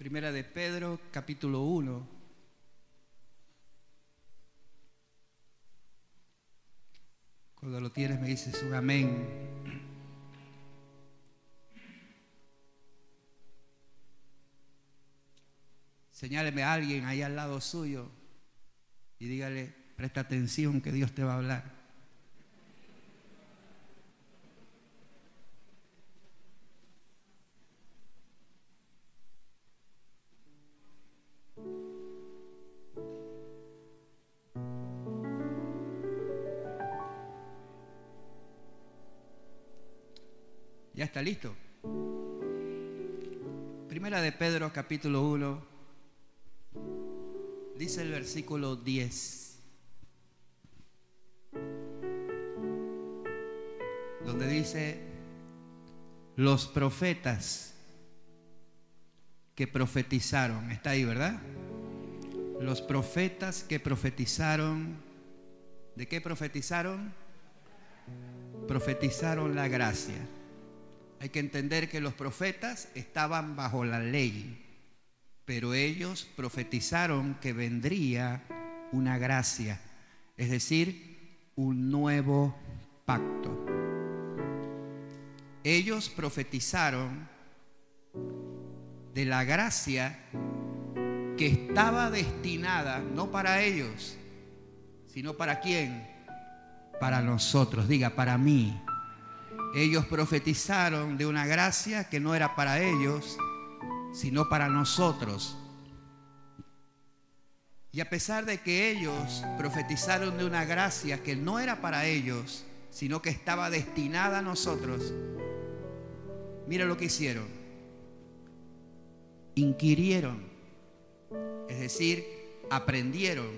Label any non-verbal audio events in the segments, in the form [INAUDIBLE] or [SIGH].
Primera de Pedro, capítulo 1. Cuando lo tienes me dices un amén. Señáleme a alguien ahí al lado suyo y dígale, presta atención que Dios te va a hablar. Listo? Primera de Pedro capítulo 1, dice el versículo 10, donde dice, los profetas que profetizaron, está ahí, ¿verdad? Los profetas que profetizaron, ¿de qué profetizaron? Profetizaron la gracia. Hay que entender que los profetas estaban bajo la ley, pero ellos profetizaron que vendría una gracia, es decir, un nuevo pacto. Ellos profetizaron de la gracia que estaba destinada no para ellos, sino para quién? Para nosotros, diga, para mí, ellos profetizaron de una gracia que no era para ellos, sino para nosotros. Y a pesar de que ellos profetizaron de una gracia que no era para ellos, sino que estaba destinada a nosotros, mira lo que hicieron. Inquirieron, es decir, aprendieron,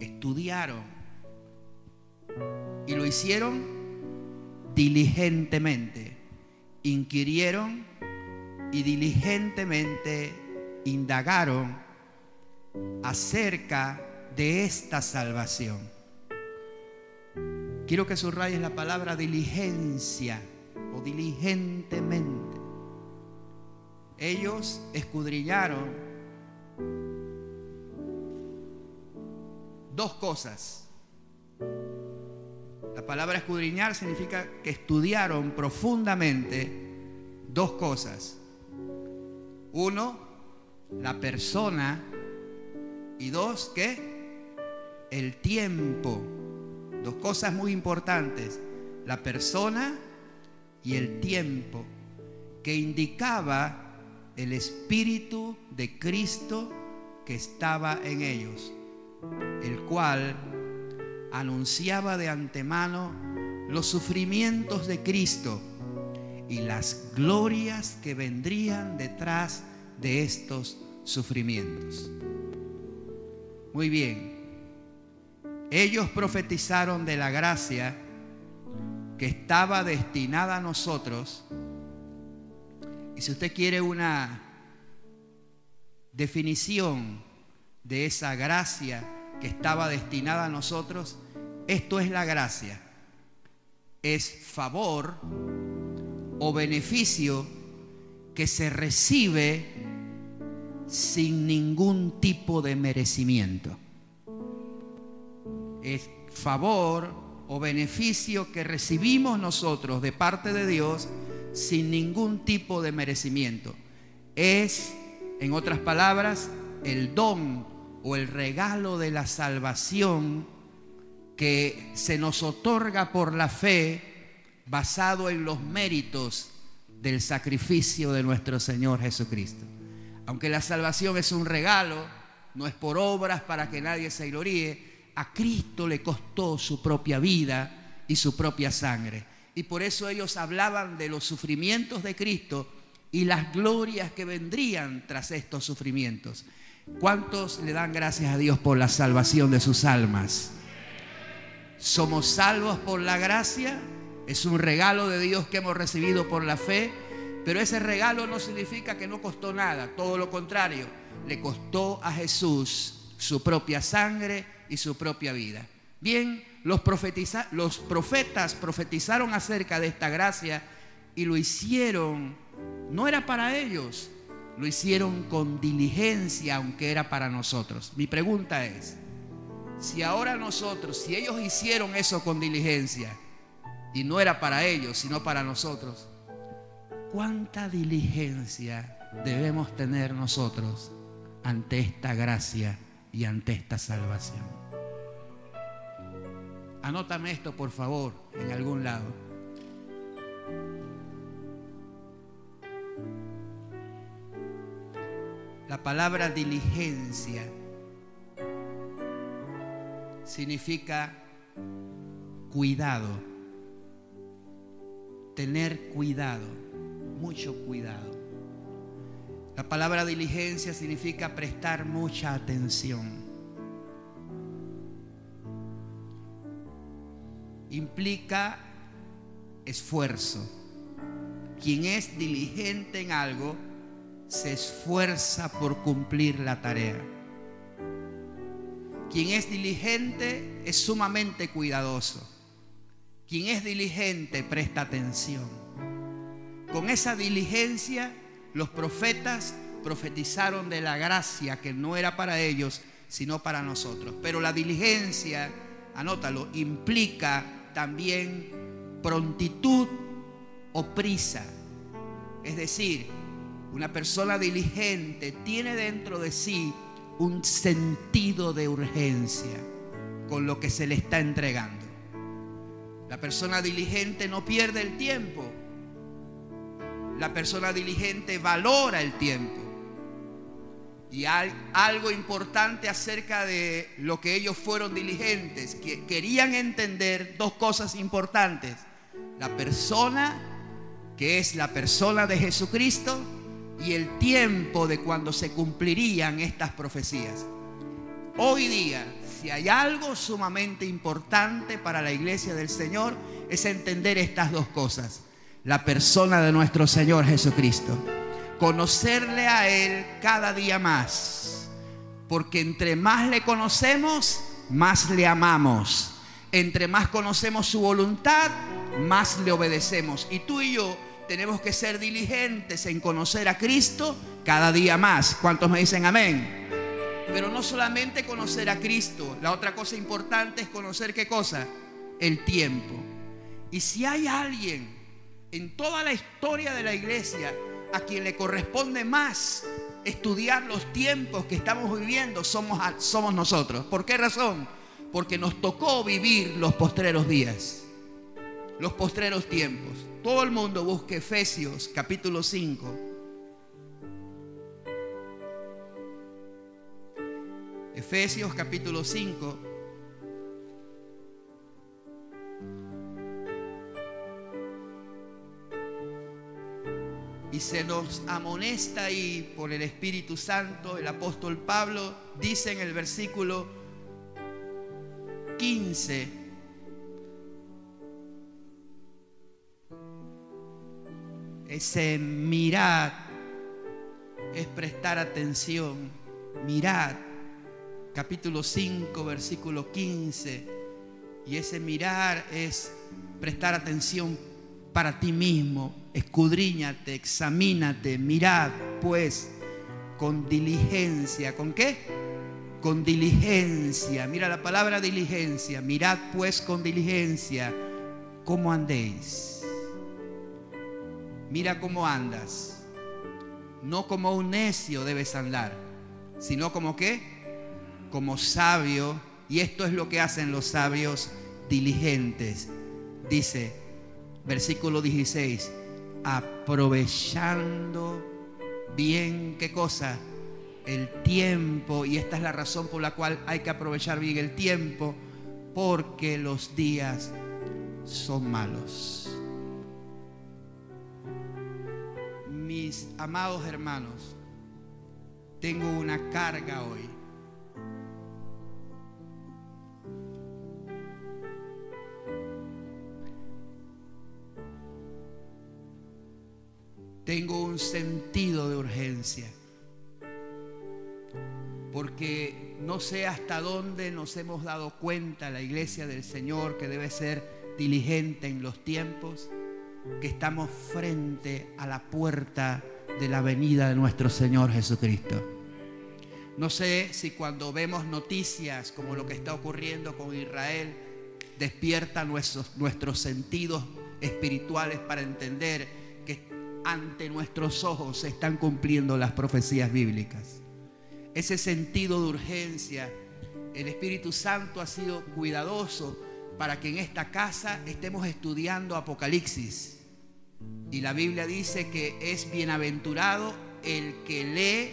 estudiaron y lo hicieron diligentemente inquirieron y diligentemente indagaron acerca de esta salvación. Quiero que subrayes la palabra diligencia o diligentemente. Ellos escudriñaron dos cosas la palabra escudriñar significa que estudiaron profundamente dos cosas. Uno, la persona y dos, ¿qué? El tiempo. Dos cosas muy importantes. La persona y el tiempo, que indicaba el Espíritu de Cristo que estaba en ellos, el cual anunciaba de antemano los sufrimientos de Cristo y las glorias que vendrían detrás de estos sufrimientos. Muy bien, ellos profetizaron de la gracia que estaba destinada a nosotros. Y si usted quiere una definición de esa gracia, que estaba destinada a nosotros, esto es la gracia. Es favor o beneficio que se recibe sin ningún tipo de merecimiento. Es favor o beneficio que recibimos nosotros de parte de Dios sin ningún tipo de merecimiento. Es, en otras palabras, el don o el regalo de la salvación que se nos otorga por la fe basado en los méritos del sacrificio de nuestro Señor Jesucristo. Aunque la salvación es un regalo, no es por obras para que nadie se gloríe, a Cristo le costó su propia vida y su propia sangre. Y por eso ellos hablaban de los sufrimientos de Cristo y las glorias que vendrían tras estos sufrimientos. ¿Cuántos le dan gracias a Dios por la salvación de sus almas? Somos salvos por la gracia, es un regalo de Dios que hemos recibido por la fe, pero ese regalo no significa que no costó nada, todo lo contrario, le costó a Jesús su propia sangre y su propia vida. Bien, los, profetas profetizaron acerca de esta gracia y lo hicieron, no era para ellos, lo hicieron con diligencia, aunque era para nosotros. Mi pregunta es, si ahora nosotros, si ellos hicieron eso con diligencia, y no era para ellos, sino para nosotros, ¿cuánta diligencia debemos tener nosotros ante esta gracia y ante esta salvación? Anótame esto, por favor, en algún lado. La palabra diligencia significa cuidado, tener cuidado, mucho cuidado. La palabra diligencia significa prestar mucha atención. Implica esfuerzo. Quien es diligente en algo, se esfuerza por cumplir la tarea. Quien es diligente es sumamente cuidadoso. Quien es diligente presta atención. Con esa diligencia los profetas profetizaron de la gracia que no era para ellos, sino para nosotros. Pero la diligencia, anótalo, implica también prontitud o prisa. Es decir, una persona diligente tiene dentro de sí un sentido de urgencia con lo que se le está entregando. La persona diligente no pierde el tiempo. La persona diligente valora el tiempo. Y hay algo importante acerca de lo que ellos fueron diligentes, que querían entender dos cosas importantes. La persona, que es la persona de Jesucristo, y el tiempo de cuando se cumplirían estas profecías. Hoy día, si hay algo sumamente importante para la iglesia del Señor, es entender estas dos cosas. La persona de nuestro Señor Jesucristo. Conocerle a Él cada día más. Porque entre más le conocemos, más le amamos. Entre más conocemos su voluntad, más le obedecemos. Y tú y yo tenemos que ser diligentes en conocer a Cristo cada día más. ¿Cuántos me dicen amén? Pero no solamente conocer a Cristo, la otra cosa importante es conocer qué cosa? El tiempo. Y si hay alguien en toda la historia de la iglesia a quien le corresponde más estudiar los tiempos que estamos viviendo, somos, somos nosotros. ¿Por qué razón? Porque nos tocó vivir los postreros días, los postreros tiempos. Todo el mundo busque Efesios capítulo 5. Efesios capítulo 5. Y se nos amonesta ahí por el Espíritu Santo, el apóstol Pablo dice en el versículo 15, Ese mirad es prestar atención. Mirad, capítulo 5, versículo 15. Y ese mirar es prestar atención para ti mismo. Escudriñate, examínate, mirad pues con diligencia. ¿Con qué? Con diligencia. Mira la palabra diligencia. Mirad pues con diligencia cómo andéis mira cómo andas. No como un necio debes andar, sino como qué? Como sabio. Y esto es lo que hacen los sabios diligentes. Dice, versículo 16, aprovechando bien qué cosa? El tiempo. Y esta es la razón por la cual hay que aprovechar bien el tiempo, porque los días son malos. Mis amados hermanos, tengo una carga hoy. Tengo un sentido de urgencia. Porque no sé hasta dónde nos hemos dado cuenta la iglesia del Señor que debe ser diligente en los tiempos que estamos frente a la puerta de la venida de nuestro Señor Jesucristo. No sé si cuando vemos noticias como lo que está ocurriendo con Israel, despierta nuestros, nuestros sentidos espirituales para entender que ante nuestros ojos se están cumpliendo las profecías bíblicas. Ese sentido de urgencia, el Espíritu Santo ha sido cuidadoso para que en esta casa estemos estudiando Apocalipsis. Y la Biblia dice que es bienaventurado el que lee,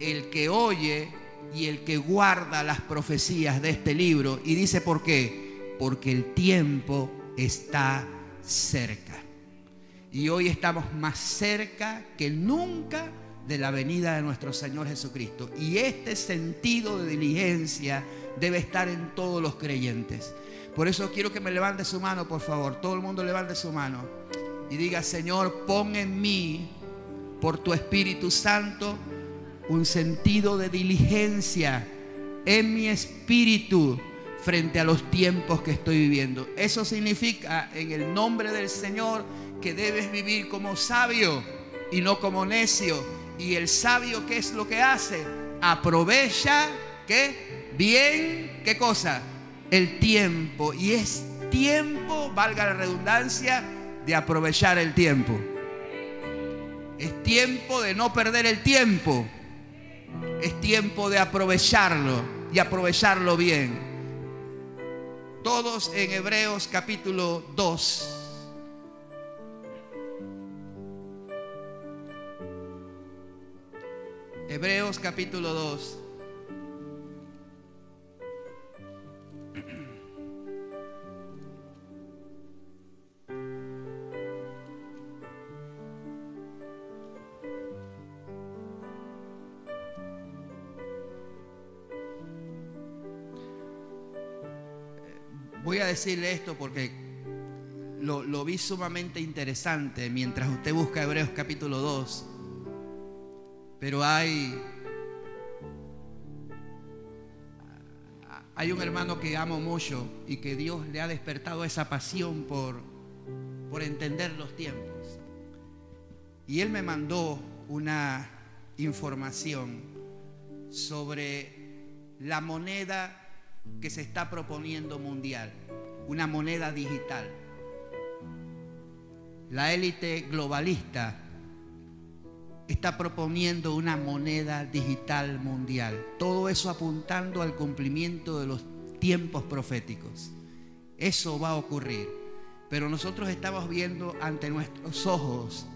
el que oye y el que guarda las profecías de este libro. Y dice por qué, porque el tiempo está cerca. Y hoy estamos más cerca que nunca de la venida de nuestro Señor Jesucristo. Y este sentido de diligencia debe estar en todos los creyentes. Por eso quiero que me levante su mano, por favor. Todo el mundo levante su mano. Y diga, Señor, pon en mí, por tu Espíritu Santo, un sentido de diligencia en mi espíritu frente a los tiempos que estoy viviendo. Eso significa, en el nombre del Señor, que debes vivir como sabio y no como necio. Y el sabio, ¿qué es lo que hace? Aprovecha, ¿qué? Bien, ¿qué cosa? el tiempo. Y es tiempo, valga la redundancia, de aprovechar el tiempo. Es tiempo de no perder el tiempo. Es tiempo de aprovecharlo y aprovecharlo bien. Todos en Hebreos capítulo 2. Hebreos capítulo 2. Voy a decirle esto porque lo, vi sumamente interesante mientras usted busca Hebreos capítulo 2. Pero hay, hay un hermano que amo mucho y que Dios le ha despertado esa pasión por, por entender los tiempos. Y él me mandó una información sobre la moneda que se está proponiendo mundial, una moneda digital. La élite globalista está proponiendo una moneda digital mundial. Todo eso apuntando al cumplimiento de los tiempos proféticos. Eso va a ocurrir. Pero nosotros estamos viendo ante nuestros ojos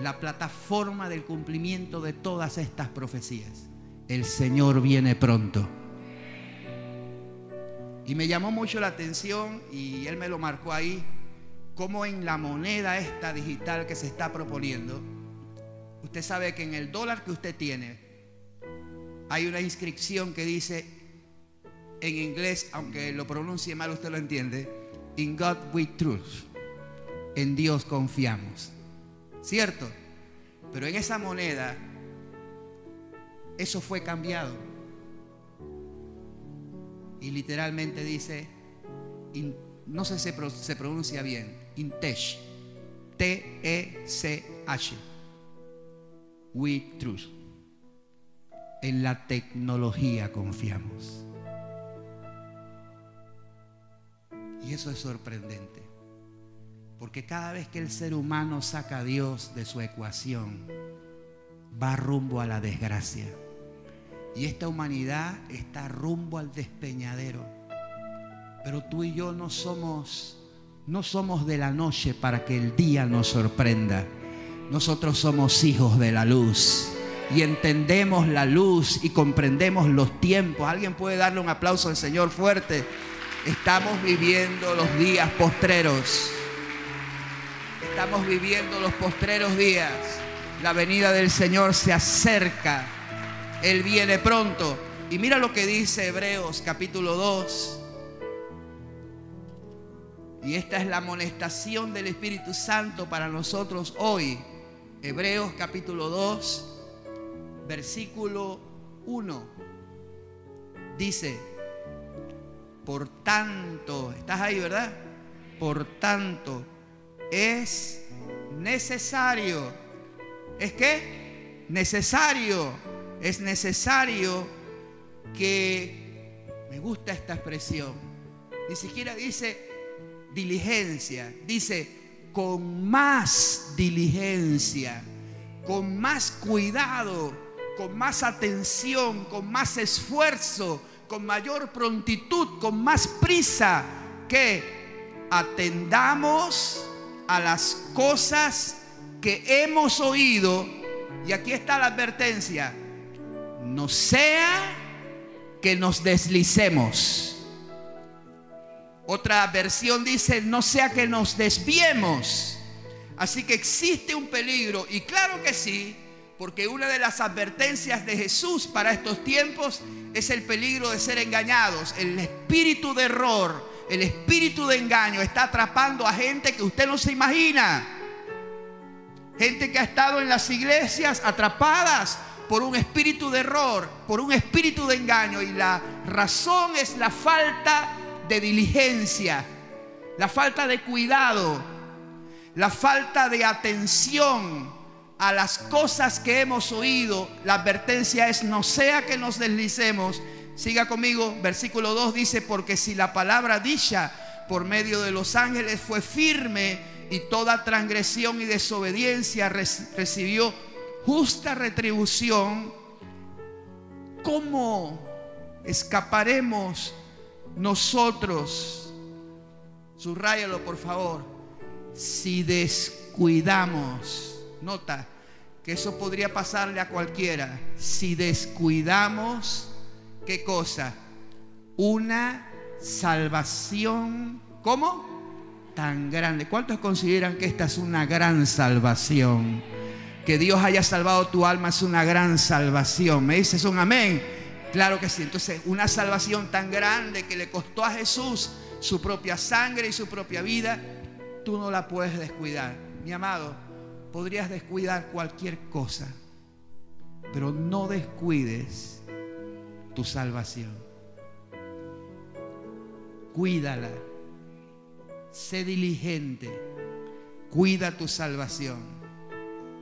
la plataforma del cumplimiento de todas estas profecías. El Señor viene pronto. Y me llamó mucho la atención y él me lo marcó ahí, como en la moneda esta digital que se está proponiendo, usted sabe que en el dólar que usted tiene hay una inscripción que dice en inglés, aunque lo pronuncie mal usted lo entiende, In God we trust. En Dios confiamos. ¿Cierto? Pero en esa moneda eso fue cambiado y literalmente dice, no sé si se pronuncia bien, Intesh, T-E-C-H, We Trust. En la tecnología confiamos. Y eso es sorprendente. Porque cada vez que el ser humano saca a Dios de su ecuación, va rumbo a la desgracia. Y esta humanidad está rumbo al despeñadero. Pero tú y yo no somos no somos de la noche para que el día nos sorprenda. Nosotros somos hijos de la luz y entendemos la luz y comprendemos los tiempos. Alguien puede darle un aplauso al Señor fuerte. Estamos viviendo los días postreros. Estamos viviendo los postreros días. La venida del Señor se acerca. Él viene pronto. Y mira lo que dice Hebreos capítulo 2. Y esta es la amonestación del Espíritu Santo para nosotros hoy. Hebreos capítulo 2, versículo 1. Dice, por tanto, estás ahí, ¿verdad? Por tanto, es necesario es que necesario, es necesario que, me gusta esta expresión, ni siquiera dice diligencia, dice con más diligencia, con más cuidado, con más atención, con más esfuerzo, con mayor prontitud, con más prisa, que atendamos a las cosas que hemos oído, y aquí está la advertencia, no sea que nos deslicemos. Otra versión dice, no sea que nos desviemos. Así que existe un peligro, y claro que sí, porque una de las advertencias de Jesús para estos tiempos es el peligro de ser engañados. El espíritu de error, el espíritu de engaño está atrapando a gente que usted no se imagina. Gente que ha estado en las iglesias atrapadas por un espíritu de error, por un espíritu de engaño. Y la razón es la falta de diligencia, la falta de cuidado, la falta de atención a las cosas que hemos oído. La advertencia es no sea que nos deslicemos. Siga conmigo, versículo 2 dice, porque si la palabra dicha por medio de los ángeles fue firme y toda transgresión y desobediencia recibió justa retribución, ¿cómo escaparemos nosotros? Subrayalo por favor. Si descuidamos, nota que eso podría pasarle a cualquiera. Si descuidamos, ¿qué cosa? Una salvación, ¿cómo? Tan grande. ¿Cuántos consideran que esta es una gran salvación? Que Dios haya salvado tu alma es una gran salvación. ¿Me dices un amén? Claro que sí. Entonces, una salvación tan grande que le costó a Jesús su propia sangre y su propia vida, tú no la puedes descuidar. Mi amado, podrías descuidar cualquier cosa, pero no descuides tu salvación. Cuídala. Sé diligente. Cuida tu salvación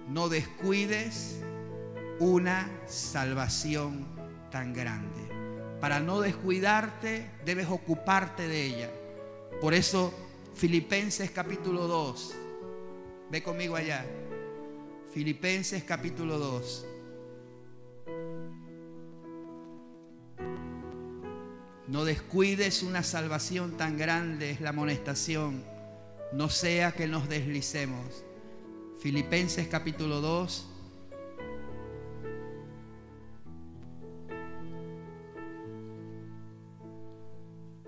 no descuides una salvación tan grande. Para no descuidarte, debes ocuparte de ella. Por eso, Filipenses capítulo 2. Ve conmigo allá. Filipenses capítulo 2. No descuides una salvación tan grande, es la amonestación. No sea que nos deslicemos. Filipenses capítulo 2.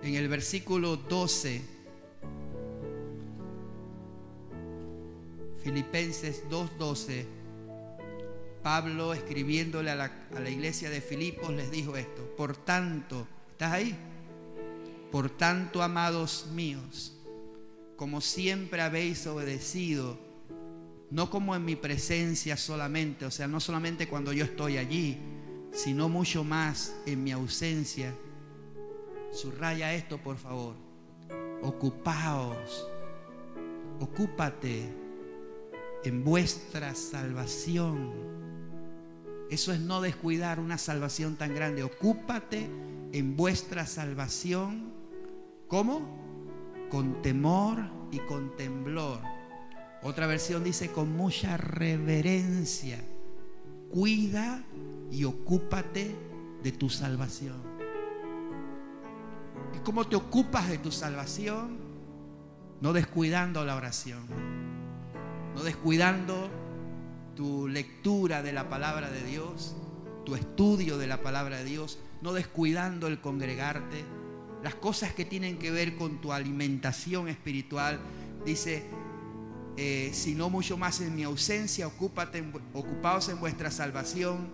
En el versículo 12. Filipenses 2.12. Pablo escribiéndole a la, a la iglesia de Filipos les dijo esto. Por tanto, ¿estás ahí? Por tanto, amados míos, como siempre habéis obedecido, no como en mi presencia solamente, o sea, no solamente cuando yo estoy allí, sino mucho más en mi ausencia. Subraya esto, por favor. Ocupaos, ocúpate en vuestra salvación. Eso es no descuidar una salvación tan grande. Ocúpate en vuestra salvación. ¿Cómo? Con temor y con temblor otra versión dice con mucha reverencia. Cuida y ocúpate de tu salvación. ¿Y cómo te ocupas de tu salvación? No descuidando la oración. No descuidando tu lectura de la palabra de Dios, tu estudio de la palabra de Dios, no descuidando el congregarte, las cosas que tienen que ver con tu alimentación espiritual. Dice, eh, sino mucho más en mi ausencia, ocúpate, ocupaos en vuestra salvación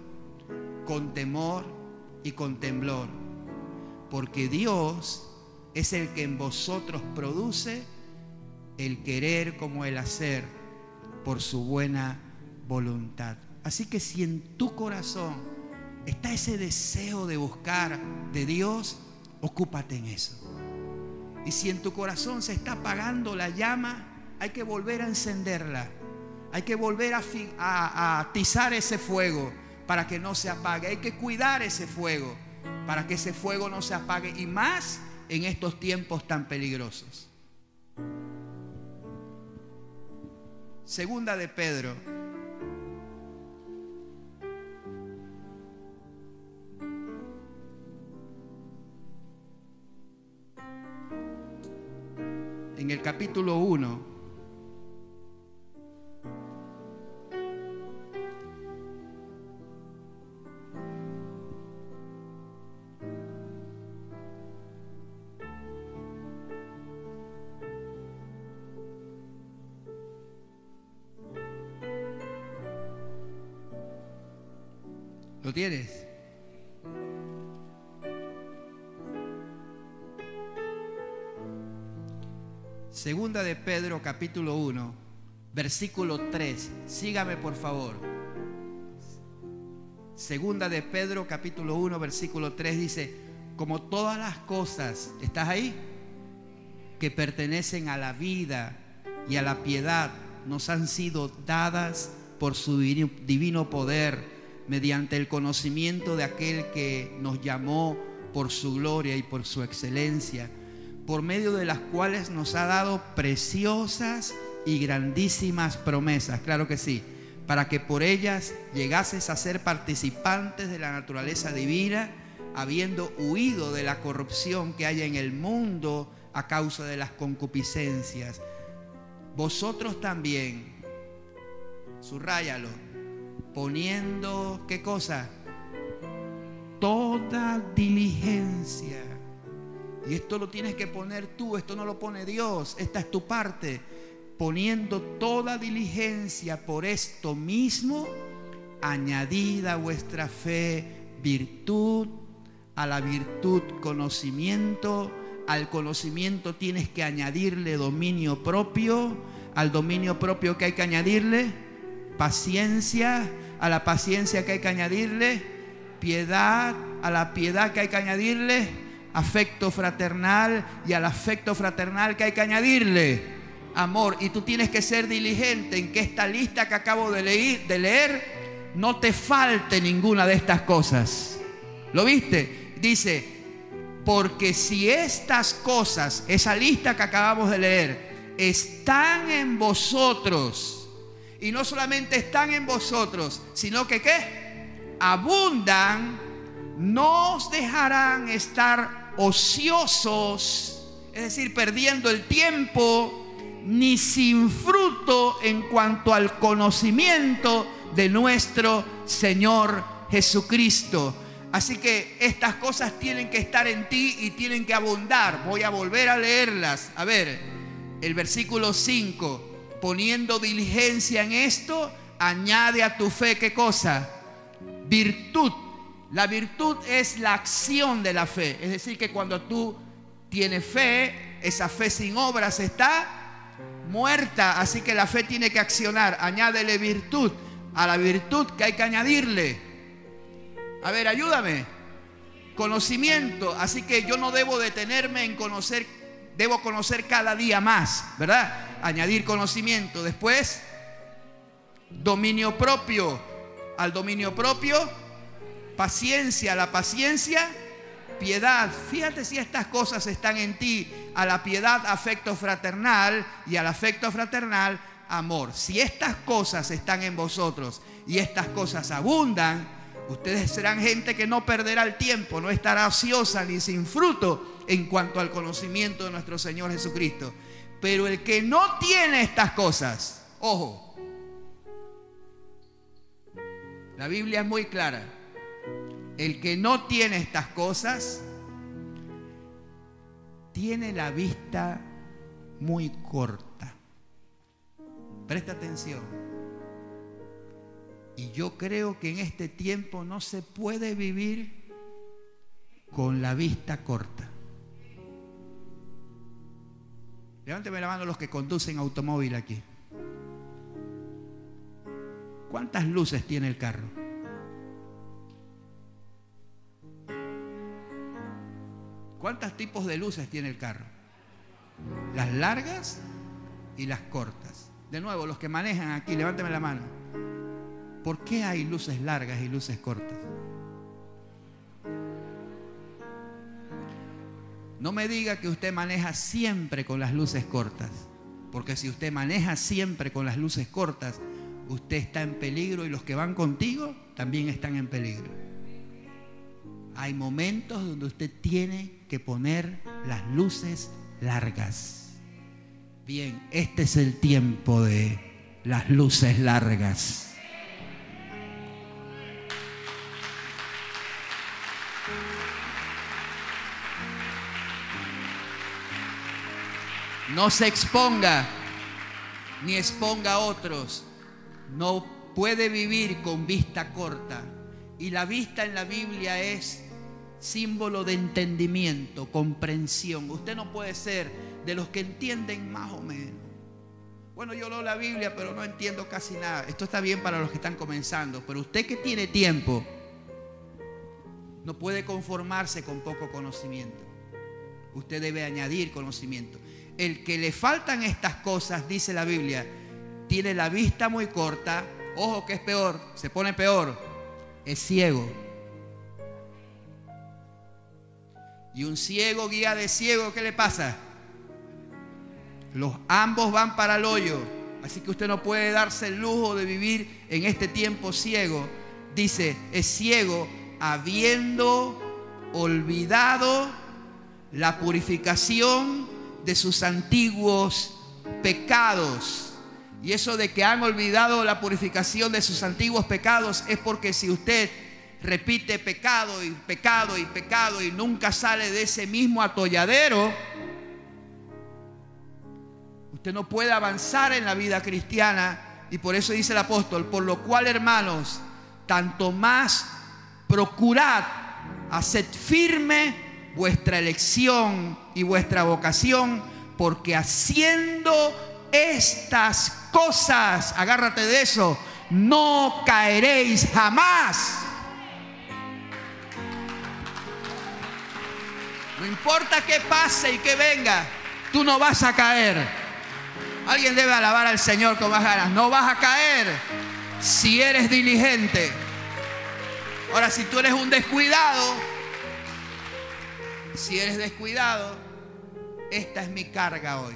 con temor y con temblor, porque Dios es el que en vosotros produce el querer como el hacer por su buena voluntad. Así que si en tu corazón está ese deseo de buscar de Dios, ocúpate en eso. Y si en tu corazón se está apagando la llama, hay que volver a encenderla. Hay que volver a, atizar ese fuego para que no se apague. Hay que cuidar ese fuego para que ese fuego no se apague. Y más en estos tiempos tan peligrosos. Segunda de Pedro. En el capítulo 1. ¿Lo tienes? Segunda de Pedro capítulo 1, versículo 3. Sígame por favor. Segunda de Pedro capítulo 1, versículo 3 dice, como todas las cosas, ¿estás ahí? Que pertenecen a la vida y a la piedad, nos han sido dadas por su divino poder mediante el conocimiento de aquel que nos llamó por su gloria y por su excelencia, por medio de las cuales nos ha dado preciosas y grandísimas promesas, claro que sí, para que por ellas llegases a ser participantes de la naturaleza divina, habiendo huido de la corrupción que hay en el mundo a causa de las concupiscencias. Vosotros también, subrayalo, poniendo, ¿qué cosa? Toda diligencia. Y esto lo tienes que poner tú, esto no lo pone Dios, esta es tu parte. Poniendo toda diligencia por esto mismo, añadida vuestra fe virtud, a la virtud conocimiento, al conocimiento tienes que añadirle dominio propio, al dominio propio que hay que añadirle paciencia, a la paciencia que hay que añadirle, piedad, a la piedad que hay que añadirle, afecto fraternal y al afecto fraternal que hay que añadirle amor. Y tú tienes que ser diligente en que esta lista que acabo de leer, de leer no te falte ninguna de estas cosas. ¿Lo viste? Dice, porque si estas cosas, esa lista que acabamos de leer, están en vosotros, y no solamente están en vosotros, sino que ¿qué? Abundan, no os dejarán estar ociosos, es decir, perdiendo el tiempo, ni sin fruto en cuanto al conocimiento de nuestro Señor Jesucristo. Así que estas cosas tienen que estar en ti y tienen que abundar. Voy a volver a leerlas. A ver, el versículo 5 poniendo diligencia en esto, añade a tu fe qué cosa? Virtud. La virtud es la acción de la fe. Es decir, que cuando tú tienes fe, esa fe sin obras está muerta. Así que la fe tiene que accionar. Añádele virtud. A la virtud que hay que añadirle. A ver, ayúdame. Conocimiento. Así que yo no debo detenerme en conocer, debo conocer cada día más, ¿verdad? añadir conocimiento. Después, dominio propio. Al dominio propio, paciencia. La paciencia, piedad. Fíjate si estas cosas están en ti. A la piedad, afecto fraternal. Y al afecto fraternal, amor. Si estas cosas están en vosotros y estas cosas abundan, ustedes serán gente que no perderá el tiempo, no estará ociosa ni sin fruto en cuanto al conocimiento de nuestro Señor Jesucristo. Pero el que no tiene estas cosas, ojo, la Biblia es muy clara. El que no tiene estas cosas tiene la vista muy corta. Presta atención. Y yo creo que en este tiempo no se puede vivir con la vista corta. Levánteme la mano los que conducen automóvil aquí. ¿Cuántas luces tiene el carro? ¿Cuántos tipos de luces tiene el carro? Las largas y las cortas. De nuevo, los que manejan aquí, levánteme la mano. ¿Por qué hay luces largas y luces cortas? No me diga que usted maneja siempre con las luces cortas, porque si usted maneja siempre con las luces cortas, usted está en peligro y los que van contigo también están en peligro. Hay momentos donde usted tiene que poner las luces largas. Bien, este es el tiempo de las luces largas. No se exponga, ni exponga a otros. No puede vivir con vista corta. Y la vista en la Biblia es símbolo de entendimiento, comprensión. Usted no puede ser de los que entienden más o menos. Bueno, yo leo la Biblia, pero no entiendo casi nada. Esto está bien para los que están comenzando, pero usted que tiene tiempo, no puede conformarse con poco conocimiento. Usted debe añadir conocimiento. El que le faltan estas cosas, dice la Biblia, tiene la vista muy corta, ojo que es peor, se pone peor, es ciego. Y un ciego guía de ciego, ¿qué le pasa? Los ambos van para el hoyo. Así que usted no puede darse el lujo de vivir en este tiempo ciego. Dice, es ciego habiendo olvidado la purificación de sus antiguos pecados. Y eso de que han olvidado la purificación de sus antiguos pecados es porque si usted repite pecado y pecado y pecado y nunca sale de ese mismo atolladero, usted no puede avanzar en la vida cristiana. Y por eso dice el apóstol, por lo cual hermanos, tanto más procurad, haced firme vuestra elección y vuestra vocación, porque haciendo estas cosas, agárrate de eso, no caeréis jamás. No importa qué pase y que venga, tú no vas a caer. Alguien debe alabar al Señor con más ganas. No vas a caer si eres diligente. Ahora, si tú eres un descuidado, si eres descuidado, esta es mi carga hoy.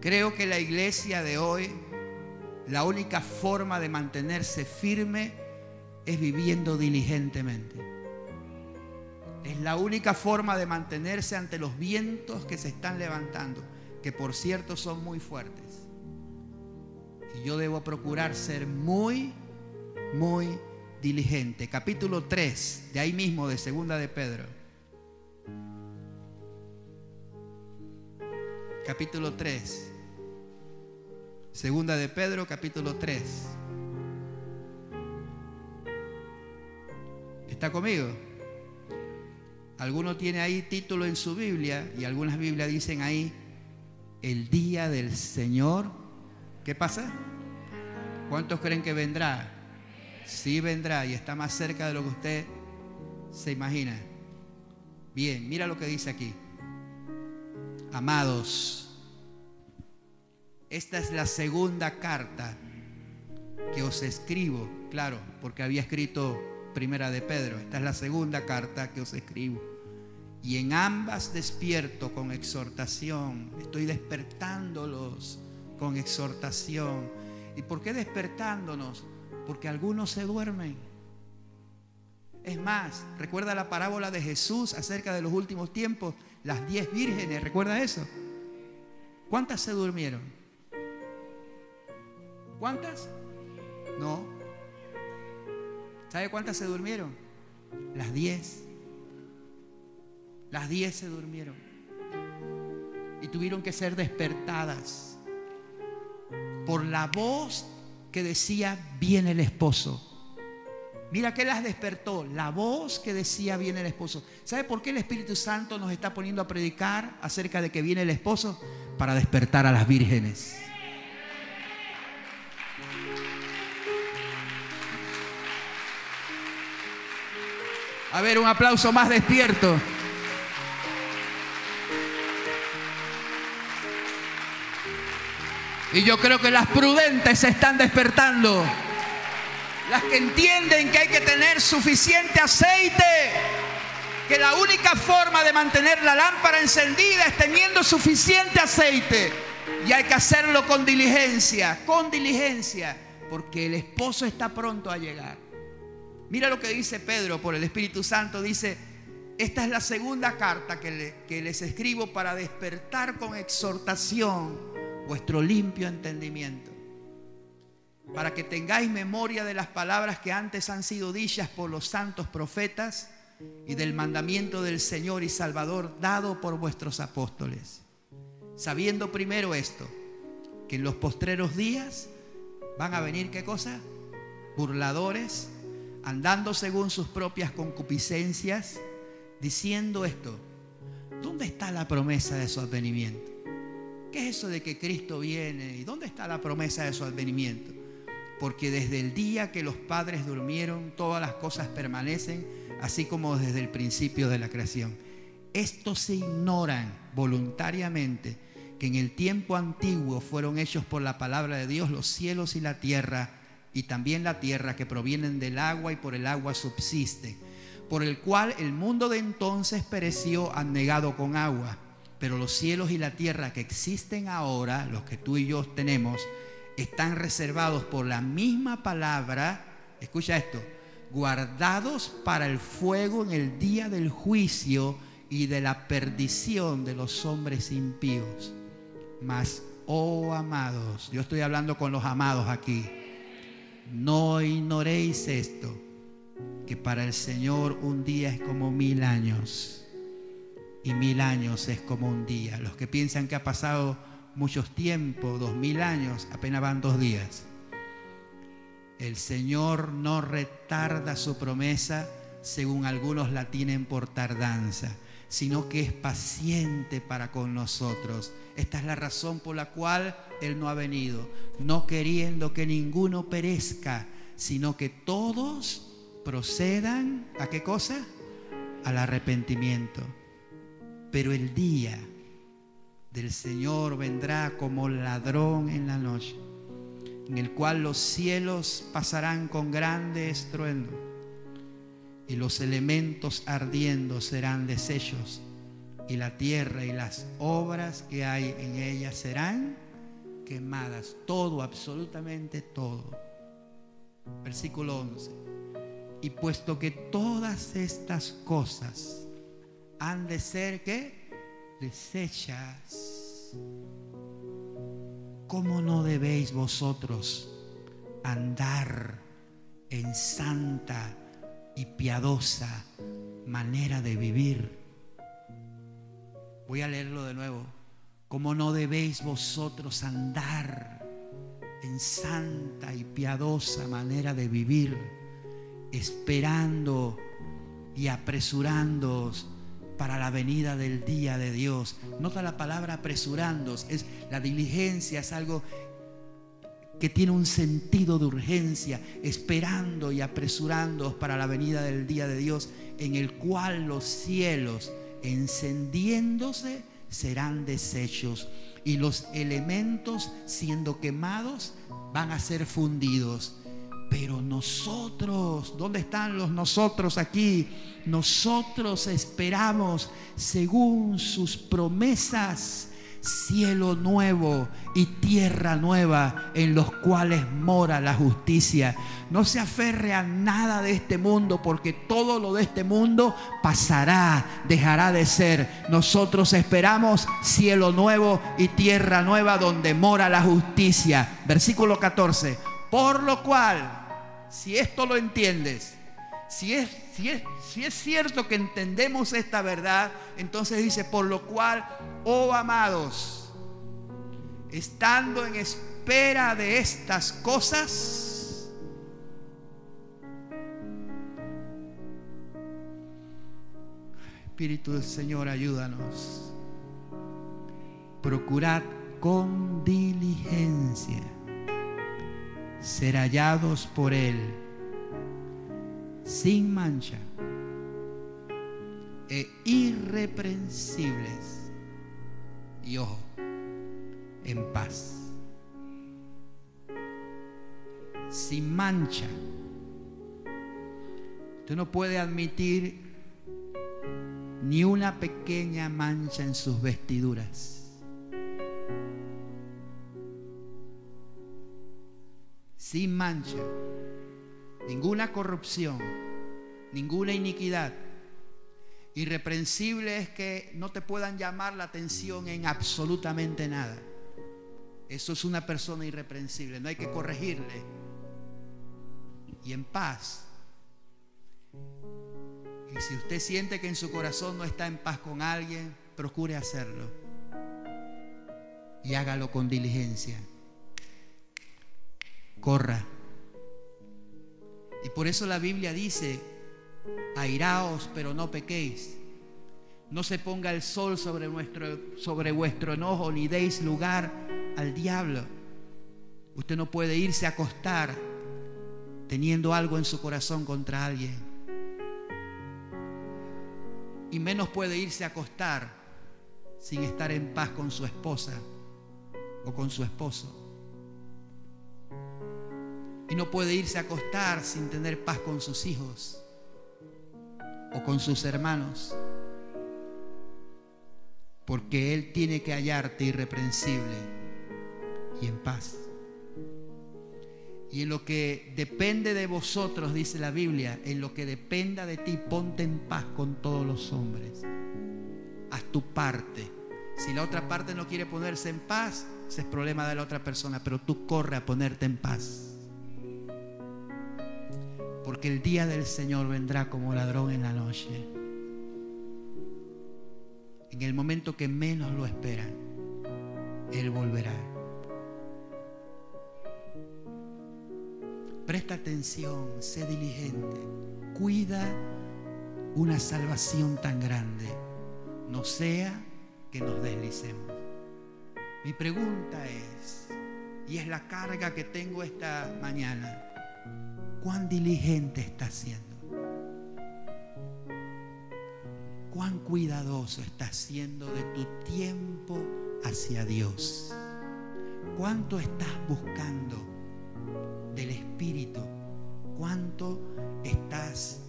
Creo que la iglesia de hoy, la única forma de mantenerse firme es viviendo diligentemente. Es la única forma de mantenerse ante los vientos que se están levantando, que por cierto son muy fuertes. Y yo debo procurar ser muy, muy diligente. Capítulo 3, de ahí mismo, de Segunda de Pedro. Capítulo 3. Segunda de Pedro, capítulo 3. ¿Está conmigo? Alguno tiene ahí título en su Biblia y algunas Biblias dicen ahí el día del Señor. ¿Qué pasa? ¿Cuántos creen que vendrá? Sí vendrá y está más cerca de lo que usted se imagina. Bien, mira lo que dice aquí. Amados, esta es la segunda carta que os escribo, claro, porque había escrito primera de Pedro. Esta es la segunda carta que os escribo. Y en ambas despierto con exhortación. Estoy despertándolos con exhortación. ¿Y por qué despertándonos? Porque algunos se duermen. Es más, recuerda la parábola de Jesús acerca de los últimos tiempos, las diez vírgenes, ¿recuerda eso? ¿Cuántas se durmieron? ¿Cuántas? No. ¿Sabe cuántas se durmieron? Las diez. Las diez se durmieron. Y tuvieron que ser despertadas por la voz que decía, viene el esposo. Mira que las despertó, la voz que decía, viene el esposo. ¿Sabe por qué el Espíritu Santo nos está poniendo a predicar acerca de que viene el esposo? Para despertar a las vírgenes. A ver, un aplauso más despierto. Y yo creo que las prudentes se están despertando. Las que entienden que hay que tener suficiente aceite. Que la única forma de mantener la lámpara encendida es teniendo suficiente aceite. Y hay que hacerlo con diligencia, con diligencia, porque el esposo está pronto a llegar. Mira lo que dice Pedro por el Espíritu Santo. Dice, esta es la segunda carta que, que les escribo para despertar con exhortación vuestro limpio entendimiento, para que tengáis memoria de las palabras que antes han sido dichas por los santos profetas y del mandamiento del Señor y Salvador dado por vuestros apóstoles, sabiendo primero esto, que en los postreros días van a venir qué cosa? Burladores, andando según sus propias concupiscencias, diciendo esto, ¿dónde está la promesa de su advenimiento? ¿Qué es eso de que Cristo viene? ¿Y dónde está la promesa de su advenimiento? Porque desde el día que los padres durmieron, todas las cosas permanecen, así como desde el principio de la creación. Estos se ignoran voluntariamente que en el tiempo antiguo fueron hechos por la palabra de Dios los cielos y la tierra, y también la tierra que provienen del agua y por el agua subsiste, por el cual el mundo de entonces pereció anegado con agua pero los cielos y la tierra que existen ahora, los que tú y yo tenemos, están reservados por la misma palabra, escucha esto, guardados para el fuego en el día del juicio y de la perdición de los hombres impíos. Mas, oh amados, yo estoy hablando con los amados aquí, no ignoréis esto, que para el Señor un día es como mil años y mil años es como un día. Los que piensan que ha pasado muchos tiempos, dos mil años, apenas van dos días. El Señor no retarda su promesa según algunos la tienen por tardanza, sino que es paciente para con nosotros. Esta es la razón por la cual Él no ha venido, no queriendo que ninguno perezca, sino que todos procedan a qué cosa? Al arrepentimiento. Pero el día del Señor vendrá como ladrón en la noche, en el cual los cielos pasarán con grande estruendo y los elementos ardiendo serán deshechos y la tierra y las obras que hay en ella serán quemadas. Todo, absolutamente todo. Versículo 11. Y puesto que todas estas cosas han de ser que desechas. ¿Cómo no debéis vosotros andar en santa y piadosa manera de vivir? Voy a leerlo de nuevo. ¿Cómo no debéis vosotros andar en santa y piadosa manera de vivir, esperando y apresurándoos para la venida del día de Dios. Nota la palabra apresurándose, es la diligencia, es algo que tiene un sentido de urgencia, esperando y apresurando para la venida del día de Dios, en el cual los cielos encendiéndose serán deshechos y los elementos siendo quemados van a ser fundidos. Pero nosotros, ¿dónde están los nosotros aquí? Nosotros esperamos, según sus promesas, cielo nuevo y tierra nueva en los cuales mora la justicia. No se aferre a nada de este mundo porque todo lo de este mundo pasará, dejará de ser. Nosotros esperamos cielo nuevo y tierra nueva donde mora la justicia. Versículo 14. Por lo cual, si esto lo entiendes, si es, si, es, si es cierto que entendemos esta verdad, entonces dice, por lo cual, oh amados, estando en espera de estas cosas, Espíritu del Señor, ayúdanos. Procurad con diligencia ser hallados por Él sin mancha e irreprensibles y ojo, en paz. sin mancha. Usted no puede admitir ni una pequeña mancha en sus vestiduras. Sin mancha, ninguna corrupción, ninguna iniquidad. Irreprensible es que no te puedan llamar la atención en absolutamente nada. Eso es una persona irreprensible, no hay que corregirle. Y en paz. Y si usted siente que en su corazón no está en paz con alguien, procure hacerlo. Y hágalo con diligencia. Corra. Y por eso la Biblia dice, airaos, pero no pequéis. No se ponga el sol sobre, nuestro, sobre vuestro enojo, ni deis lugar al diablo. Usted no puede irse a acostar teniendo algo en su corazón contra alguien. Y menos puede irse a acostar sin estar en paz con su esposa o con su esposo. Y no puede irse a acostar sin tener paz con sus hijos o con sus hermanos. Porque Él tiene que hallarte irreprensible y en paz. Y en lo que depende de vosotros, dice la Biblia, en lo que dependa de ti, ponte en paz con todos los hombres. Haz tu parte. Si la otra parte no quiere ponerse en paz, ese es problema de la otra persona, pero tú corre a ponerte en paz. Porque el día del Señor vendrá como ladrón en la noche. En el momento que menos lo esperan, Él volverá. Presta atención, sé diligente, cuida una salvación tan grande, no sea que nos deslicemos. Mi pregunta es, y es la carga que tengo esta mañana, cuán diligente estás siendo. Cuán cuidadoso estás siendo de tu tiempo hacia Dios. Cuánto estás buscando del Espíritu. Cuánto estás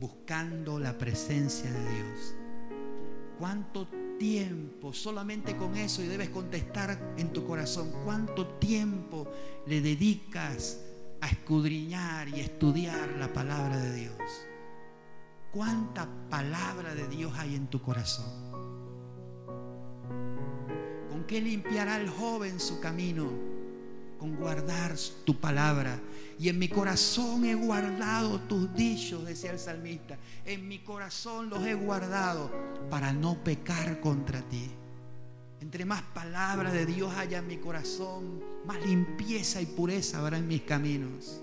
buscando la presencia de Dios. Cuánto tiempo, solamente con eso, y debes contestar en tu corazón, cuánto tiempo le dedicas a escudriñar y estudiar la palabra de Dios. ¿Cuánta palabra de Dios hay en tu corazón? ¿Con qué limpiará el joven su camino? Con guardar tu palabra. Y en mi corazón he guardado tus dichos, decía el salmista. En mi corazón los he guardado para no pecar contra ti. Entre más palabra de Dios haya en mi corazón, más limpieza y pureza habrá en mis caminos.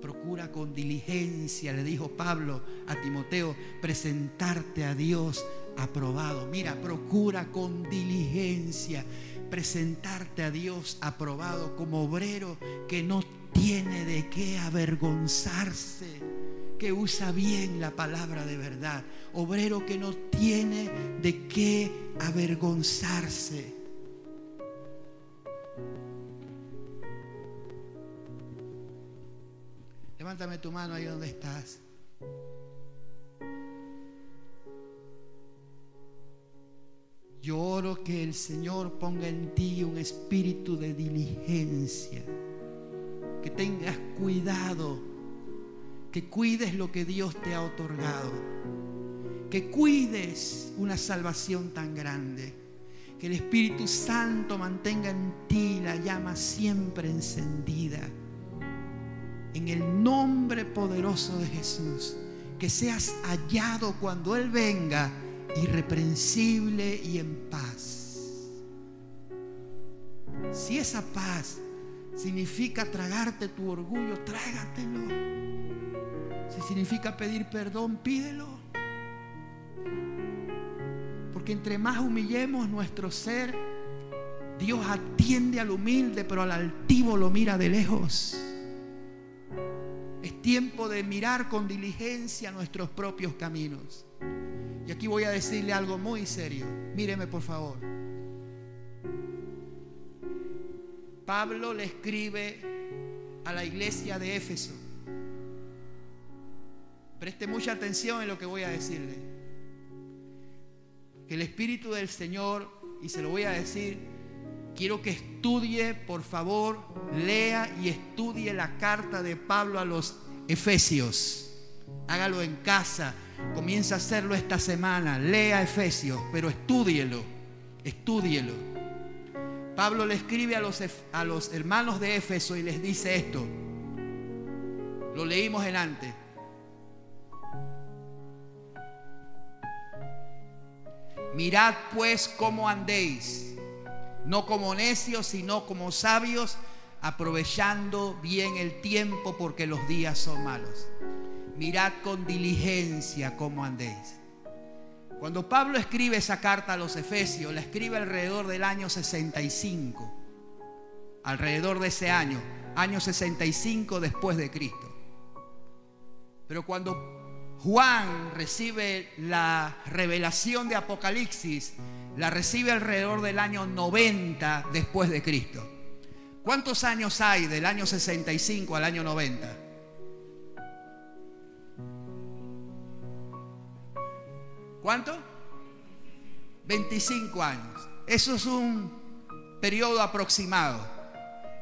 Procura con diligencia, le dijo Pablo a Timoteo, presentarte a Dios aprobado. Mira, procura con diligencia presentarte a Dios aprobado como obrero que no tiene de qué avergonzarse, que usa bien la palabra de verdad, obrero que no tiene de qué avergonzarse. Levántame tu mano ahí donde estás. Yo oro que el Señor ponga en ti un espíritu de diligencia, que tengas cuidado, que cuides lo que Dios te ha otorgado, que cuides una salvación tan grande, que el Espíritu Santo mantenga en ti la llama siempre encendida. En el nombre poderoso de Jesús, que seas hallado cuando Él venga irreprensible y en paz. Si esa paz significa tragarte tu orgullo, trágatelo. Si significa pedir perdón, pídelo. Porque entre más humillemos nuestro ser, Dios atiende al humilde, pero al altivo lo mira de lejos. Es tiempo de mirar con diligencia nuestros propios caminos. Y aquí voy a decirle algo muy serio. Míreme por favor. Pablo le escribe a la iglesia de Éfeso. Preste mucha atención en lo que voy a decirle. Que el Espíritu del Señor, y se lo voy a decir, quiero que estudie, por favor, lea y estudie la carta de Pablo a los Efesios. Hágalo en casa, comienza a hacerlo esta semana, lea Efesios, pero estúdielo, estúdielo. Pablo le escribe a los, a los hermanos de Éfeso y les dice esto. Lo leímos en antes. Mirad pues cómo andéis, no como necios, sino como sabios, aprovechando bien el tiempo porque los días son malos. Mirad con diligencia cómo andéis. Cuando Pablo escribe esa carta a los Efesios, la escribe alrededor del año 65, alrededor de ese año, año 65 después de Cristo. Pero cuando Juan recibe la revelación de Apocalipsis, la recibe alrededor del año 90 después de Cristo. ¿Cuántos años hay del año 65 al año 90? ¿Cuánto? 25 años. Eso es un periodo aproximado.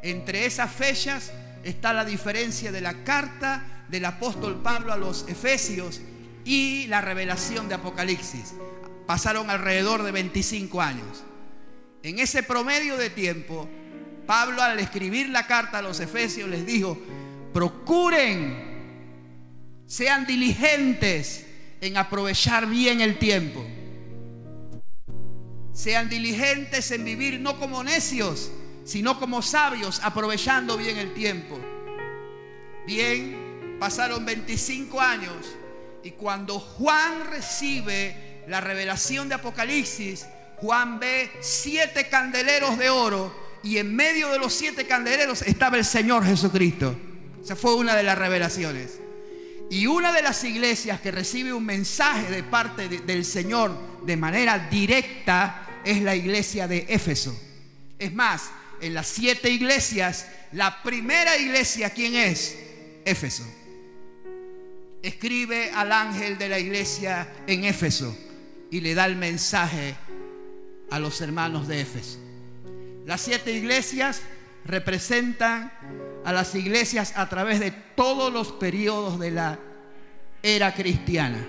Entre esas fechas está la diferencia de la carta del apóstol Pablo a los Efesios y la revelación de Apocalipsis. Pasaron alrededor de 25 años. En ese promedio de tiempo, Pablo al escribir la carta a los Efesios les dijo, procuren, sean diligentes en aprovechar bien el tiempo. Sean diligentes en vivir no como necios, sino como sabios, aprovechando bien el tiempo. Bien, pasaron 25 años y cuando Juan recibe la revelación de Apocalipsis, Juan ve siete candeleros de oro y en medio de los siete candeleros estaba el Señor Jesucristo. Esa fue una de las revelaciones. Y una de las iglesias que recibe un mensaje de parte del Señor de manera directa es la iglesia de Éfeso. Es más, en las siete iglesias, la primera iglesia, ¿quién es? Éfeso. Escribe al ángel de la iglesia en Éfeso y le da el mensaje a los hermanos de Éfeso. Las siete iglesias representan a las iglesias a través de todos los periodos de la era cristiana.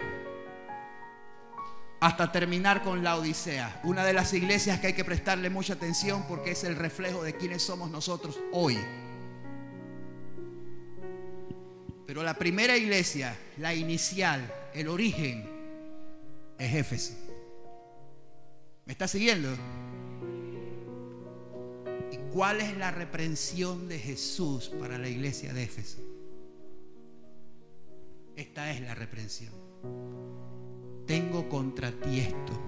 Hasta terminar con la Odisea. Una de las iglesias que hay que prestarle mucha atención porque es el reflejo de quiénes somos nosotros hoy. Pero la primera iglesia, la inicial, el origen, es Éfeso. ¿Me está siguiendo? ¿Cuál es la reprensión de Jesús para la iglesia de Éfeso? Esta es la reprensión. Tengo contra ti esto.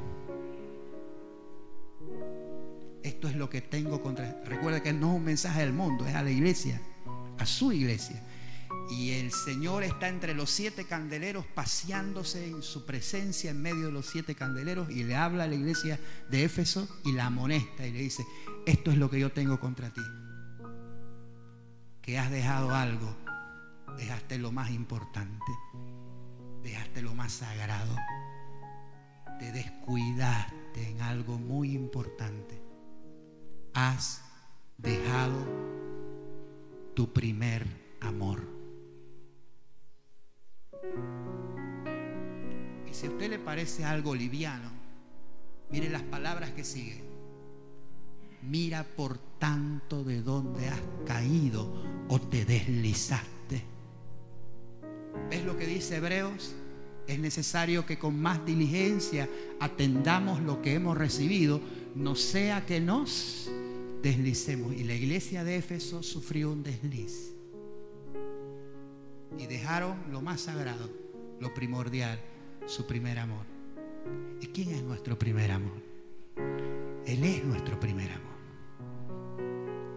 Esto es lo que tengo contra. Recuerda que no es un mensaje del mundo, es a la iglesia, a su iglesia. Y el Señor está entre los siete candeleros paseándose en su presencia en medio de los siete candeleros y le habla a la iglesia de Éfeso y la amonesta y le dice, esto es lo que yo tengo contra ti. Que has dejado algo, dejaste lo más importante, dejaste lo más sagrado, te descuidaste en algo muy importante. Has dejado tu primer amor. Si a usted le parece algo liviano, mire las palabras que siguen. Mira por tanto de dónde has caído o te deslizaste. ¿Ves lo que dice Hebreos? Es necesario que con más diligencia atendamos lo que hemos recibido, no sea que nos deslicemos. Y la iglesia de Éfeso sufrió un desliz y dejaron lo más sagrado, lo primordial, su primer amor. ¿Y quién es nuestro primer amor? Él es nuestro primer amor.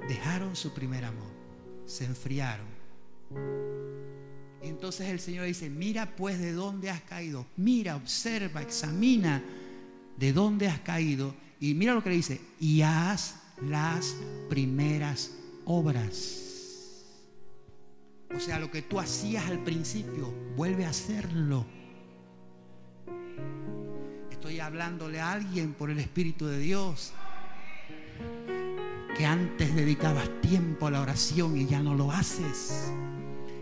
Dejaron su primer amor, se enfriaron. Y entonces el Señor dice, mira pues de dónde has caído, mira, observa, examina de dónde has caído. Y mira lo que le dice, y haz las primeras obras. O sea, lo que tú hacías al principio, vuelve a hacerlo. Estoy hablándole a alguien por el Espíritu de Dios que antes dedicabas tiempo a la oración y ya no lo haces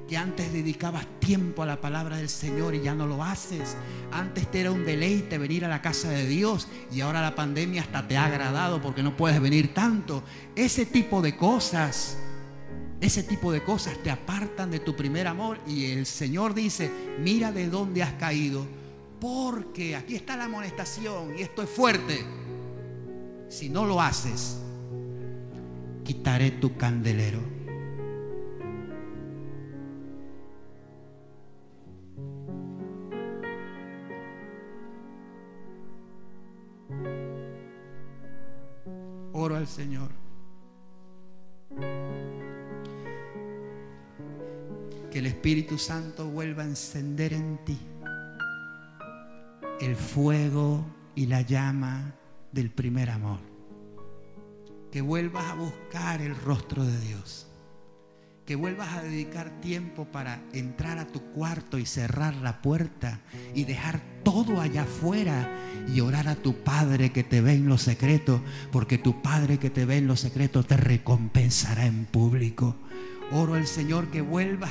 que antes dedicabas tiempo a la palabra del Señor y ya no lo haces. Antes te era un deleite venir a la casa de Dios y ahora la pandemia hasta te ha agradado porque no puedes venir tanto. Ese tipo de cosas, ese tipo de cosas te apartan de tu primer amor y el Señor dice, mira de dónde has caído. Porque aquí está la amonestación y esto es fuerte. Si no lo haces, quitaré tu candelero. al Señor. Que el Espíritu Santo vuelva a encender en ti el fuego y la llama del primer amor. Que vuelvas a buscar el rostro de Dios. Que vuelvas a dedicar tiempo para entrar a tu cuarto y cerrar la puerta y dejar todo allá afuera y orar a tu Padre que te ve en lo secreto, porque tu Padre que te ve en lo secreto te recompensará en público. Oro al Señor que vuelvas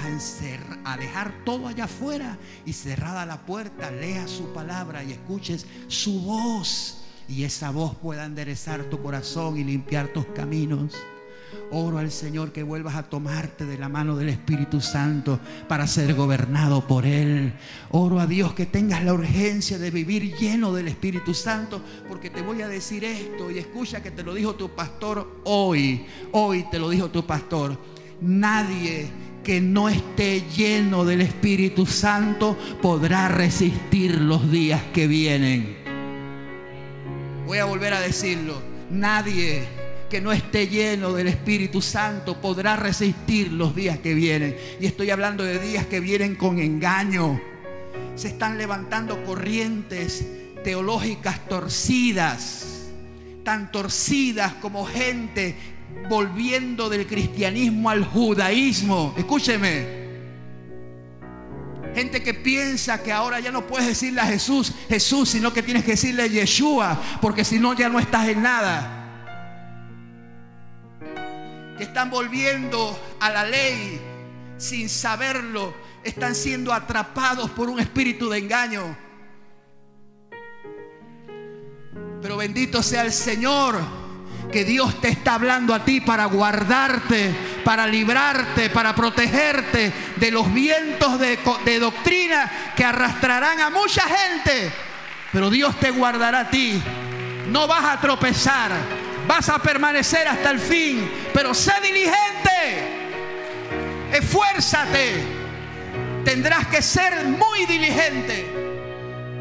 a, a dejar todo allá afuera y cerrada la puerta, lea su palabra y escuches su voz y esa voz pueda enderezar tu corazón y limpiar tus caminos. Oro al Señor que vuelvas a tomarte de la mano del Espíritu Santo para ser gobernado por Él. Oro a Dios que tengas la urgencia de vivir lleno del Espíritu Santo, porque te voy a decir esto y escucha que te lo dijo tu pastor hoy. Hoy te lo dijo tu pastor. Nadie que no esté lleno del Espíritu Santo podrá resistir los días que vienen. Voy a volver a decirlo. Nadie que no esté lleno del Espíritu Santo podrá resistir los días que vienen. Y estoy hablando de días que vienen con engaño. Se están levantando corrientes teológicas torcidas, tan torcidas como gente volviendo del cristianismo al judaísmo. Escúcheme. Gente que piensa que ahora ya no puedes decirle a Jesús, Jesús, sino que tienes que decirle Yeshua, porque si no ya no estás en nada que están volviendo a la ley sin saberlo, están siendo atrapados por un espíritu de engaño. Pero bendito sea el Señor, que Dios te está hablando a ti para guardarte, para librarte, para protegerte de los vientos de, doctrina que arrastrarán a mucha gente. Pero Dios te guardará a ti. No vas a tropezar Vas a permanecer hasta el fin, pero sé diligente. Esfuérzate. Tendrás que ser muy diligente.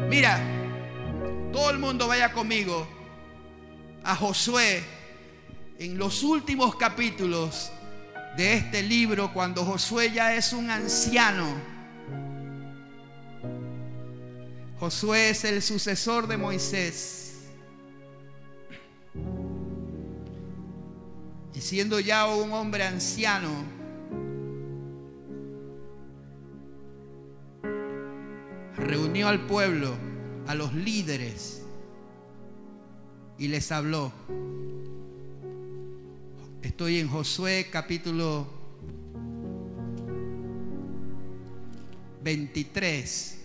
Mira, todo el mundo vaya conmigo a Josué en los últimos capítulos de este libro, cuando Josué ya es un anciano. Josué es el sucesor de Moisés. Y siendo ya un hombre anciano, reunió al pueblo, a los líderes, y les habló. Estoy en Josué capítulo 23.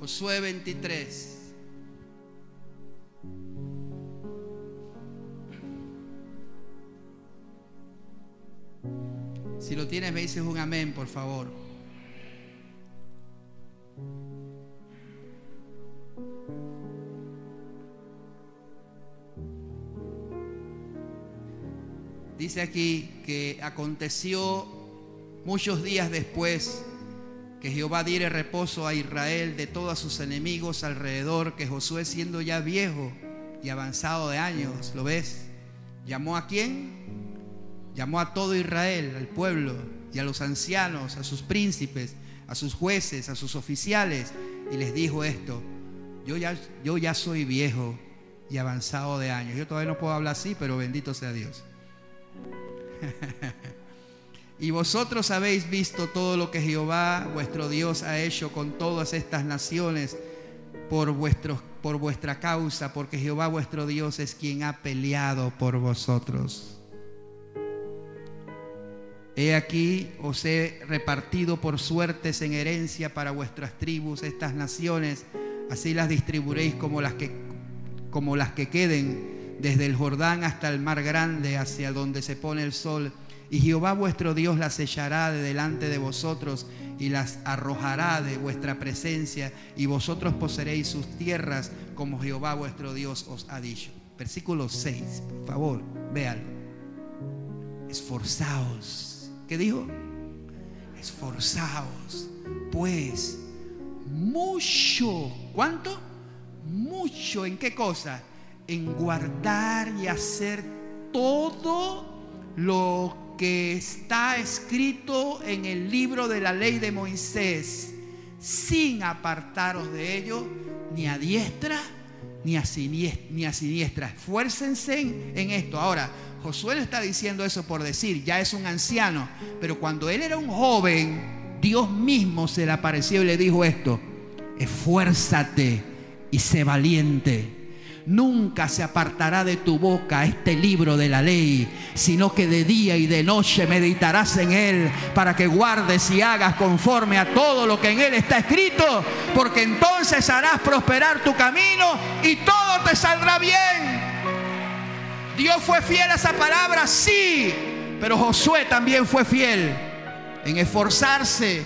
Josué 23. Si lo tienes, me dices un amén, por favor. Dice aquí que aconteció muchos días después que Jehová diere reposo a Israel de todos sus enemigos alrededor, que Josué siendo ya viejo y avanzado de años, ¿lo ves? ¿Llamó a quién? Llamó a todo Israel, al pueblo y a los ancianos, a sus príncipes, a sus jueces, a sus oficiales, y les dijo esto, yo ya, yo ya soy viejo y avanzado de años. Yo todavía no puedo hablar así, pero bendito sea Dios. [LAUGHS] y vosotros habéis visto todo lo que Jehová, vuestro Dios, ha hecho con todas estas naciones por, por vuestra causa, porque Jehová vuestro Dios es quien ha peleado por vosotros. He aquí os he repartido por suertes en herencia para vuestras tribus estas naciones, así las distribuiréis como las que como las que queden desde el Jordán hasta el mar grande, hacia donde se pone el sol. Y Jehová vuestro Dios las echará de delante de vosotros y las arrojará de vuestra presencia, y vosotros poseeréis sus tierras como Jehová vuestro Dios os ha dicho. Versículo 6, por favor, véanlo. Esforzaos. ¿Qué dijo? Esforzaos, pues mucho. ¿Cuánto? mucho en qué cosa? En guardar y hacer todo lo que está escrito en el libro de la ley de Moisés, sin apartaros de ello ni a diestra ni a siniestra. Ni. Esfuércense en, esto. Ahora, Josué está diciendo eso por decir, ya es un anciano, pero cuando él era un joven, Dios mismo se le apareció y le dijo esto, esfuérzate y sé valiente. Nunca se apartará de tu boca este libro de la ley, sino que de día y de noche meditarás en él para que guardes y hagas conforme a todo lo que en él está escrito, porque entonces harás prosperar tu camino y todo te saldrá bien. Dios fue fiel a esa palabra, sí, pero Josué también fue fiel en esforzarse,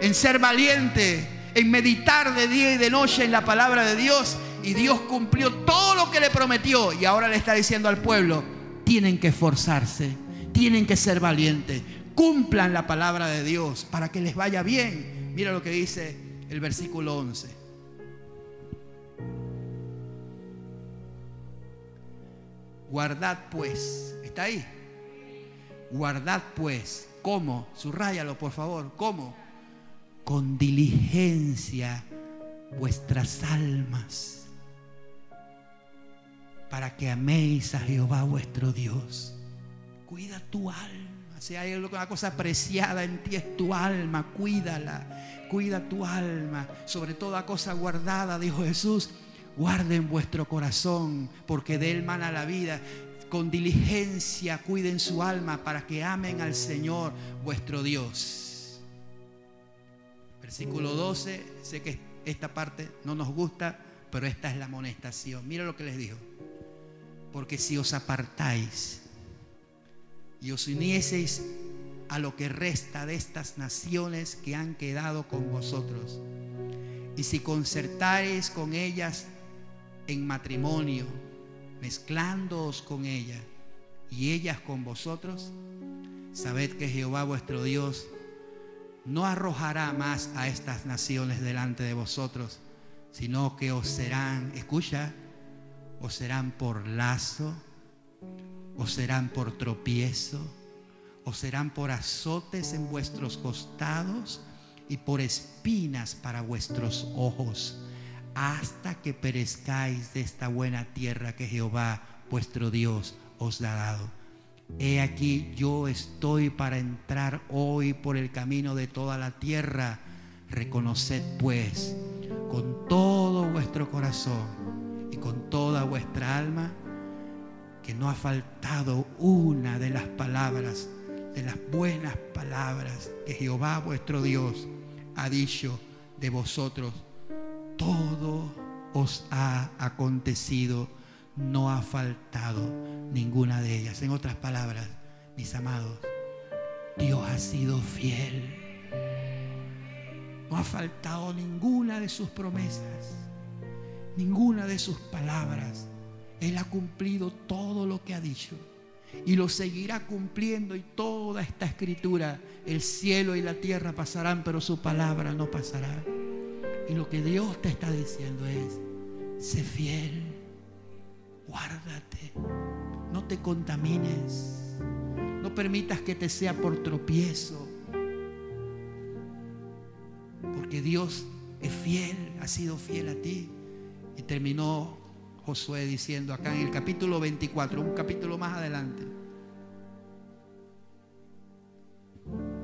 en ser valiente, en meditar de día y de noche en la palabra de Dios. Y Dios cumplió todo lo que le prometió. Y ahora le está diciendo al pueblo, tienen que esforzarse, tienen que ser valientes, cumplan la palabra de Dios para que les vaya bien. Mira lo que dice el versículo 11. Guardad pues, ¿está ahí? Guardad pues, ¿cómo? Subrayalo por favor, ¿cómo? con diligencia vuestras almas para que améis a Jehová vuestro Dios. Cuida tu alma. Si hay alguna cosa preciada en ti es tu alma, cuídala. Cuida tu alma. Sobre toda cosa guardada, dijo Jesús, guarden vuestro corazón, porque de él mana la vida. Con diligencia cuiden su alma para que amen al Señor vuestro Dios. Versículo 12, sé que esta parte no nos gusta, pero esta es la amonestación. Mira lo que les dijo. Porque si os apartáis y os unieseis a lo que resta de estas naciones que han quedado con vosotros, y si concertáis con ellas en matrimonio, mezclándoos con ellas y ellas con vosotros, sabed que Jehová vuestro Dios no arrojará más a estas naciones delante de vosotros, sino que os serán, escucha, os serán por lazo, os serán por tropiezo, os serán por azotes en vuestros costados y por espinas para vuestros ojos, hasta que perezcáis de esta buena tierra que Jehová vuestro Dios os ha dado. He aquí yo estoy para entrar hoy por el camino de toda la tierra. Reconoced pues con todo vuestro corazón y con toda vuestra alma que no ha faltado una de las palabras, de las buenas palabras que Jehová vuestro Dios ha dicho de vosotros. Todo os ha acontecido no ha faltado ninguna de ellas. En otras palabras, mis amados, Dios ha sido fiel. No ha faltado ninguna de sus promesas, ninguna de sus palabras. Él ha cumplido todo lo que ha dicho y lo seguirá cumpliendo y toda esta escritura, el cielo y la tierra pasarán, pero su palabra no pasará. Y lo que Dios te está diciendo es, sé fiel guárdate, no te contamines, no permitas que te sea por tropiezo. Porque Dios es fiel, ha sido fiel a ti. Y terminó Josué diciendo acá en el capítulo 24, un capítulo más adelante.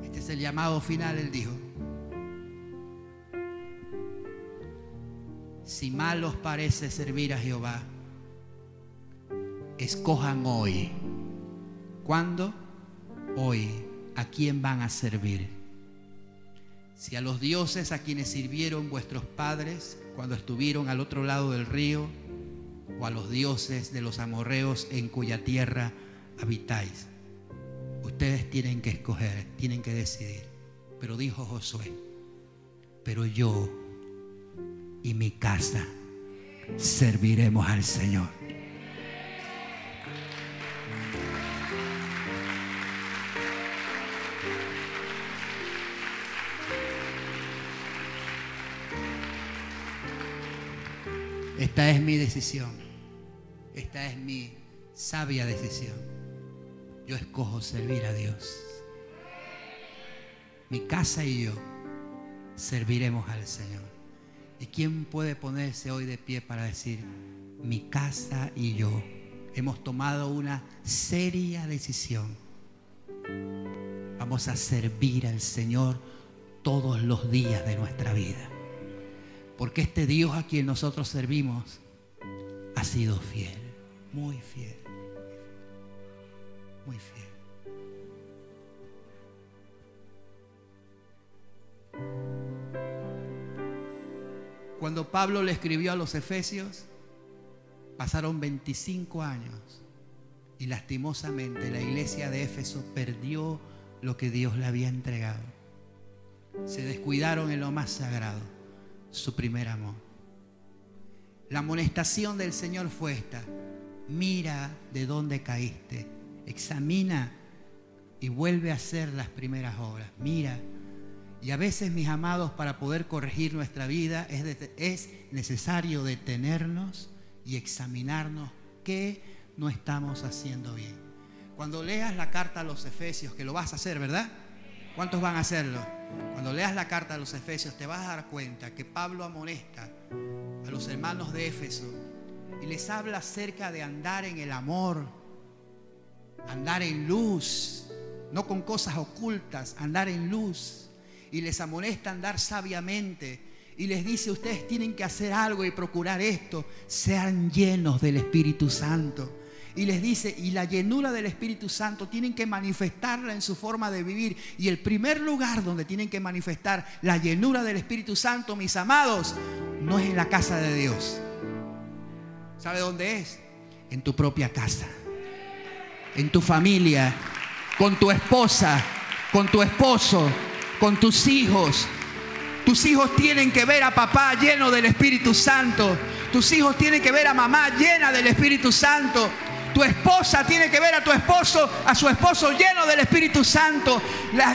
Este es el llamado final, él dijo. Si mal os parece servir a Jehová, escojan hoy. ¿Cuándo? Hoy. ¿A quién van a servir? Si a los dioses a quienes sirvieron vuestros padres cuando estuvieron al otro lado del río, o a los dioses de los amorreos en cuya tierra habitáis. Ustedes tienen que escoger, tienen que decidir. Pero dijo Josué, pero yo y mi casa serviremos al Señor. Esta es mi decisión. Esta es mi sabia decisión. Yo escojo servir a Dios. Mi casa y yo serviremos al Señor. ¿Y quién puede ponerse hoy de pie para decir, mi casa y yo hemos tomado una seria decisión? Vamos a servir al Señor todos los días de nuestra vida. Porque este Dios a quien nosotros servimos ha sido fiel, muy fiel, muy fiel. Cuando Pablo le escribió a los Efesios, pasaron 25 años y lastimosamente la iglesia de Éfeso perdió lo que Dios le había entregado. Se descuidaron en lo más sagrado, su primer amor. La amonestación del Señor fue esta. Mira de dónde caíste. Examina y vuelve a hacer las primeras obras. Mira y a veces, mis amados, para poder corregir nuestra vida es, necesario detenernos y examinarnos qué no estamos haciendo bien. Cuando leas la carta a los Efesios, que lo vas a hacer, ¿verdad? ¿Cuántos van a hacerlo? Cuando leas la carta a los Efesios te vas a dar cuenta que Pablo amonesta a los hermanos de Éfeso y les habla acerca de andar en el amor, andar en luz, no con cosas ocultas, andar en luz y les amonesta andar sabiamente y les dice, ustedes tienen que hacer algo y procurar esto, sean llenos del Espíritu Santo. Y les dice, y la llenura del Espíritu Santo tienen que manifestarla en su forma de vivir. Y el primer lugar donde tienen que manifestar la llenura del Espíritu Santo, mis amados, no es en la casa de Dios. ¿Sabe dónde es? En tu propia casa. En tu familia, con tu esposa, con tu esposo, con tus hijos. Tus hijos tienen que ver a papá lleno del Espíritu Santo. Tus hijos tienen que ver a mamá llena del Espíritu Santo. Tu esposa tiene que ver a tu esposo, a su esposo lleno del Espíritu Santo.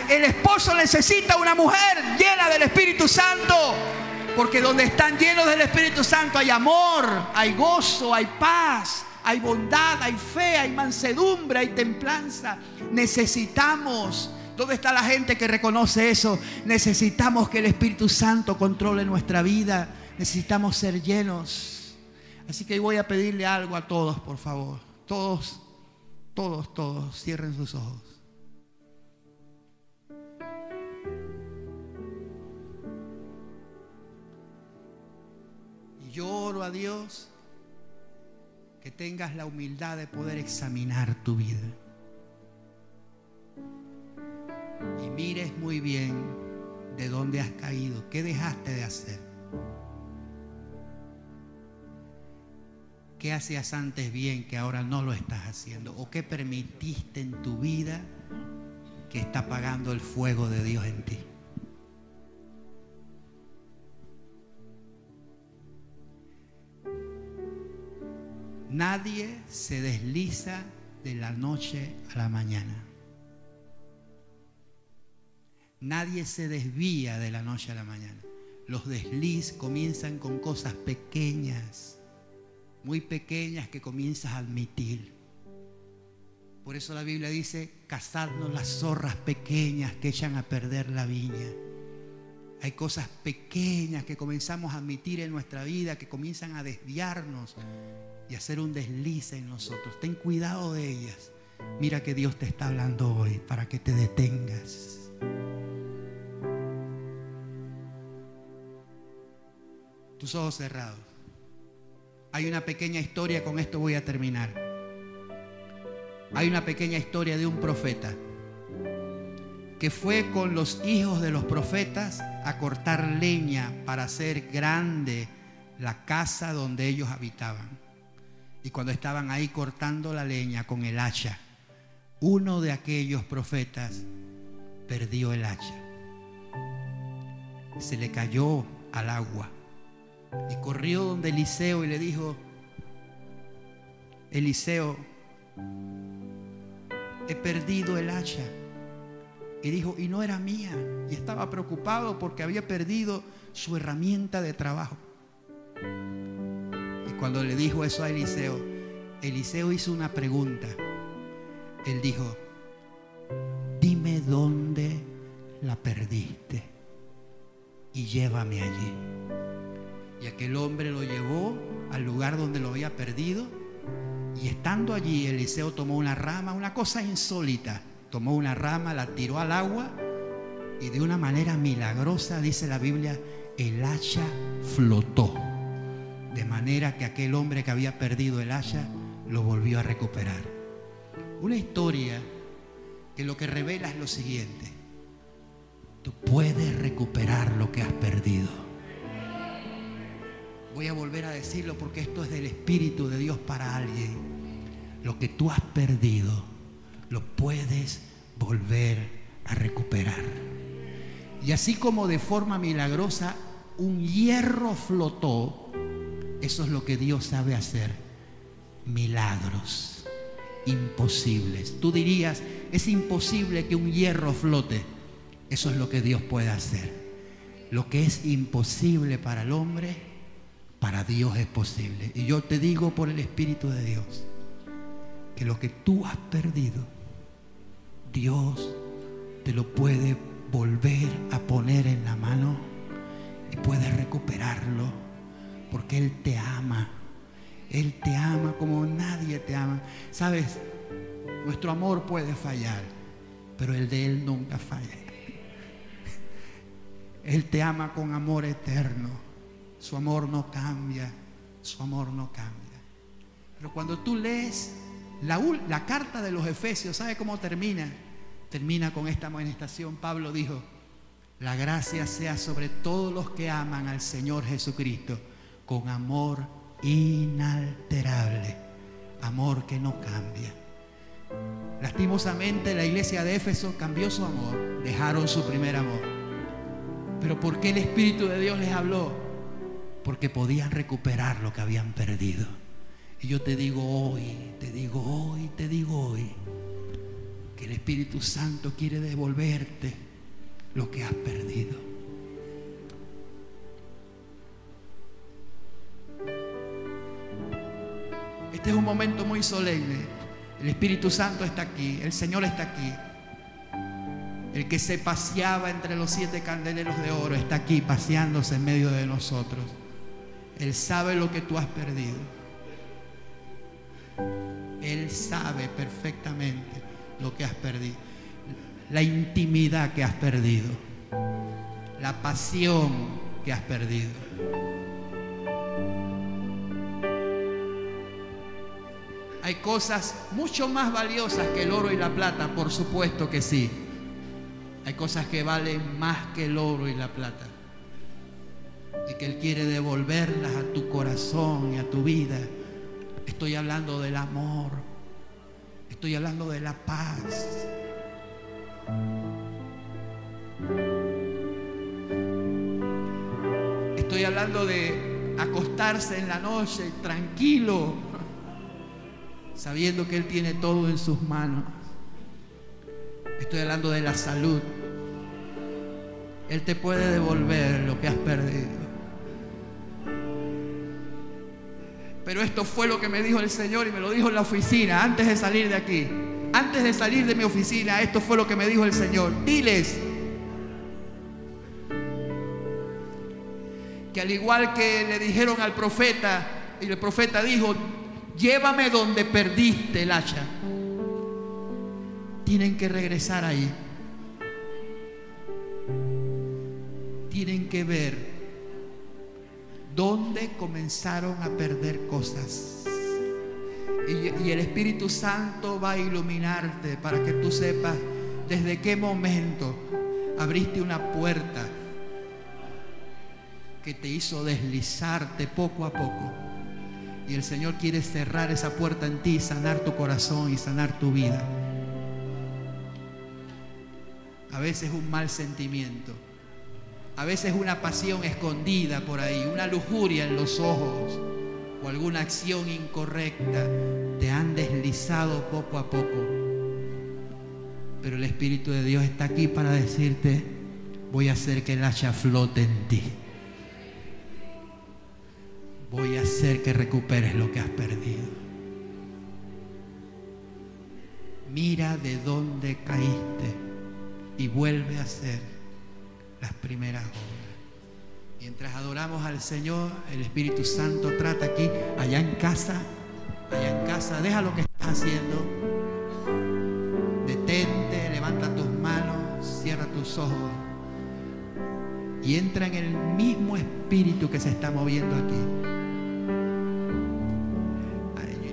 el esposo necesita una mujer llena del Espíritu Santo. Porque donde están llenos del Espíritu Santo hay amor, hay gozo, hay paz, hay bondad, hay fe, hay mansedumbre, hay templanza. Necesitamos ¿Dónde está la gente que reconoce eso? Necesitamos que el Espíritu Santo controle nuestra vida. Necesitamos ser llenos. Así que voy a pedirle algo a todos, por favor. Todos, todos, todos, cierren sus ojos. Y yo oro a Dios que tengas la humildad de poder examinar tu vida y mires muy bien de dónde has caído, qué dejaste de hacer. ¿Qué hacías antes bien que ahora no lo estás haciendo? ¿O qué permitiste en tu vida que está apagando el fuego de Dios en ti? Nadie se desliza de la noche a la mañana. Nadie se desvía de la noche a la mañana. Los desliz comienzan con cosas pequeñas, muy pequeñas que comienzas a admitir. Por eso la Biblia dice, cazadnos las zorras pequeñas que echan a perder la viña. Hay cosas pequeñas que comenzamos a admitir en nuestra vida que comienzan a desviarnos y hacer un deslice en nosotros. Ten cuidado de ellas. Mira que Dios te está hablando hoy para que te detengas. Tus ojos cerrados. Hay una pequeña historia, con esto voy a terminar. Hay una pequeña historia de un profeta que fue con los hijos de los profetas a cortar leña para hacer grande la casa donde ellos habitaban. Y cuando estaban ahí cortando la leña con el hacha, uno de aquellos profetas perdió el hacha. Se le cayó al agua y corrió donde Eliseo y le dijo, Eliseo, he perdido el hacha. Y dijo, y no era mía. Y estaba preocupado porque había perdido su herramienta de trabajo. Y cuando le dijo eso a Eliseo, Eliseo hizo una pregunta. Él dijo, dime dónde la perdiste y llévame allí. Y aquel hombre lo llevó al lugar donde lo había perdido. Y estando allí, Eliseo tomó una rama, una cosa insólita tomó una rama, la tiró al agua y de una manera milagrosa, dice la Biblia, el hacha flotó. De manera que aquel hombre que había perdido el hacha lo volvió a recuperar. Una historia que lo que revela es lo siguiente. Tú puedes recuperar lo que has perdido. Voy a volver a decirlo porque esto es del Espíritu de Dios para alguien. Lo que tú has perdido lo puedes volver a recuperar. Y así como de forma milagrosa un hierro flotó, eso es lo que Dios sabe hacer. Milagros imposibles. Tú dirías, es imposible que un hierro flote. Eso es lo que Dios puede hacer. Lo que es imposible para el hombre, para Dios es posible. Y yo te digo por el Espíritu de Dios, que lo que tú has perdido, Dios te lo puede volver a poner en la mano y puedes recuperarlo porque Él te ama. Él te ama como nadie te ama. Sabes, nuestro amor puede fallar, pero el de Él nunca falla. [LAUGHS] Él te ama con amor eterno. Su amor no cambia. Su amor no cambia. Pero cuando tú lees la, carta de los Efesios, ¿sabe cómo termina? termina con esta amonestación. Pablo dijo, la gracia sea sobre todos los que aman al Señor Jesucristo con amor inalterable, amor que no cambia. Lastimosamente la iglesia de Éfeso cambió su amor, dejaron su primer amor. Pero ¿por qué el Espíritu de Dios les habló? Porque podían recuperar lo que habían perdido. Y yo te digo hoy, te digo hoy, te digo hoy, el Espíritu Santo quiere devolverte lo que has perdido. Este es un momento muy solemne. El Espíritu Santo está aquí, el Señor está aquí. El que se paseaba entre los siete candeleros de oro está aquí paseándose en medio de nosotros. Él sabe lo que tú has perdido. Él sabe perfectamente lo que has perdido, la intimidad que has perdido, la pasión que has perdido. Hay cosas mucho más valiosas que el oro y la plata, por supuesto que sí. Hay cosas que valen más que el oro y la plata. Y que Él quiere devolverlas a tu corazón y a tu vida. Estoy hablando del amor, Estoy hablando de la paz. Estoy hablando de acostarse en la noche tranquilo, sabiendo que Él tiene todo en sus manos. Estoy hablando de la salud. Él te puede devolver lo que has perdido. Pero esto fue lo que me dijo el Señor y me lo dijo en la oficina antes de salir de aquí. Antes de salir de mi oficina, esto fue lo que me dijo el Señor. Diles, que al igual que le dijeron al profeta, y el profeta dijo, llévame donde perdiste el hacha. Tienen que regresar ahí. Tienen que ver dónde comenzaron a perder cosas. Y, y, el Espíritu Santo va a iluminarte para que tú sepas desde qué momento abriste una puerta que te hizo deslizarte poco a poco. Y el Señor quiere cerrar esa puerta en ti, sanar tu corazón y sanar tu vida. A veces un mal sentimiento, a veces una pasión escondida por ahí, una lujuria en los ojos o alguna acción incorrecta te han deslizado poco a poco. Pero el Espíritu de Dios está aquí para decirte, voy a hacer que el hacha flote en ti voy a hacer que recuperes lo que has perdido. Mira de dónde caíste y vuelve a hacer las primeras obras. Mientras adoramos al Señor, el Espíritu Santo trata aquí, allá en casa, allá en casa, deja lo que estás haciendo. Detente, levanta tus manos, cierra tus ojos y entra en el mismo espíritu que se está moviendo aquí.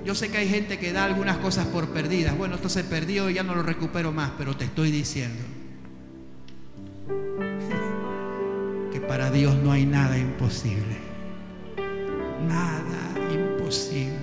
Yo sé que hay gente que da algunas cosas por perdidas. Bueno, esto se perdió y ya no lo recupero más, pero te estoy diciendo para Dios no hay nada imposible. Nada imposible.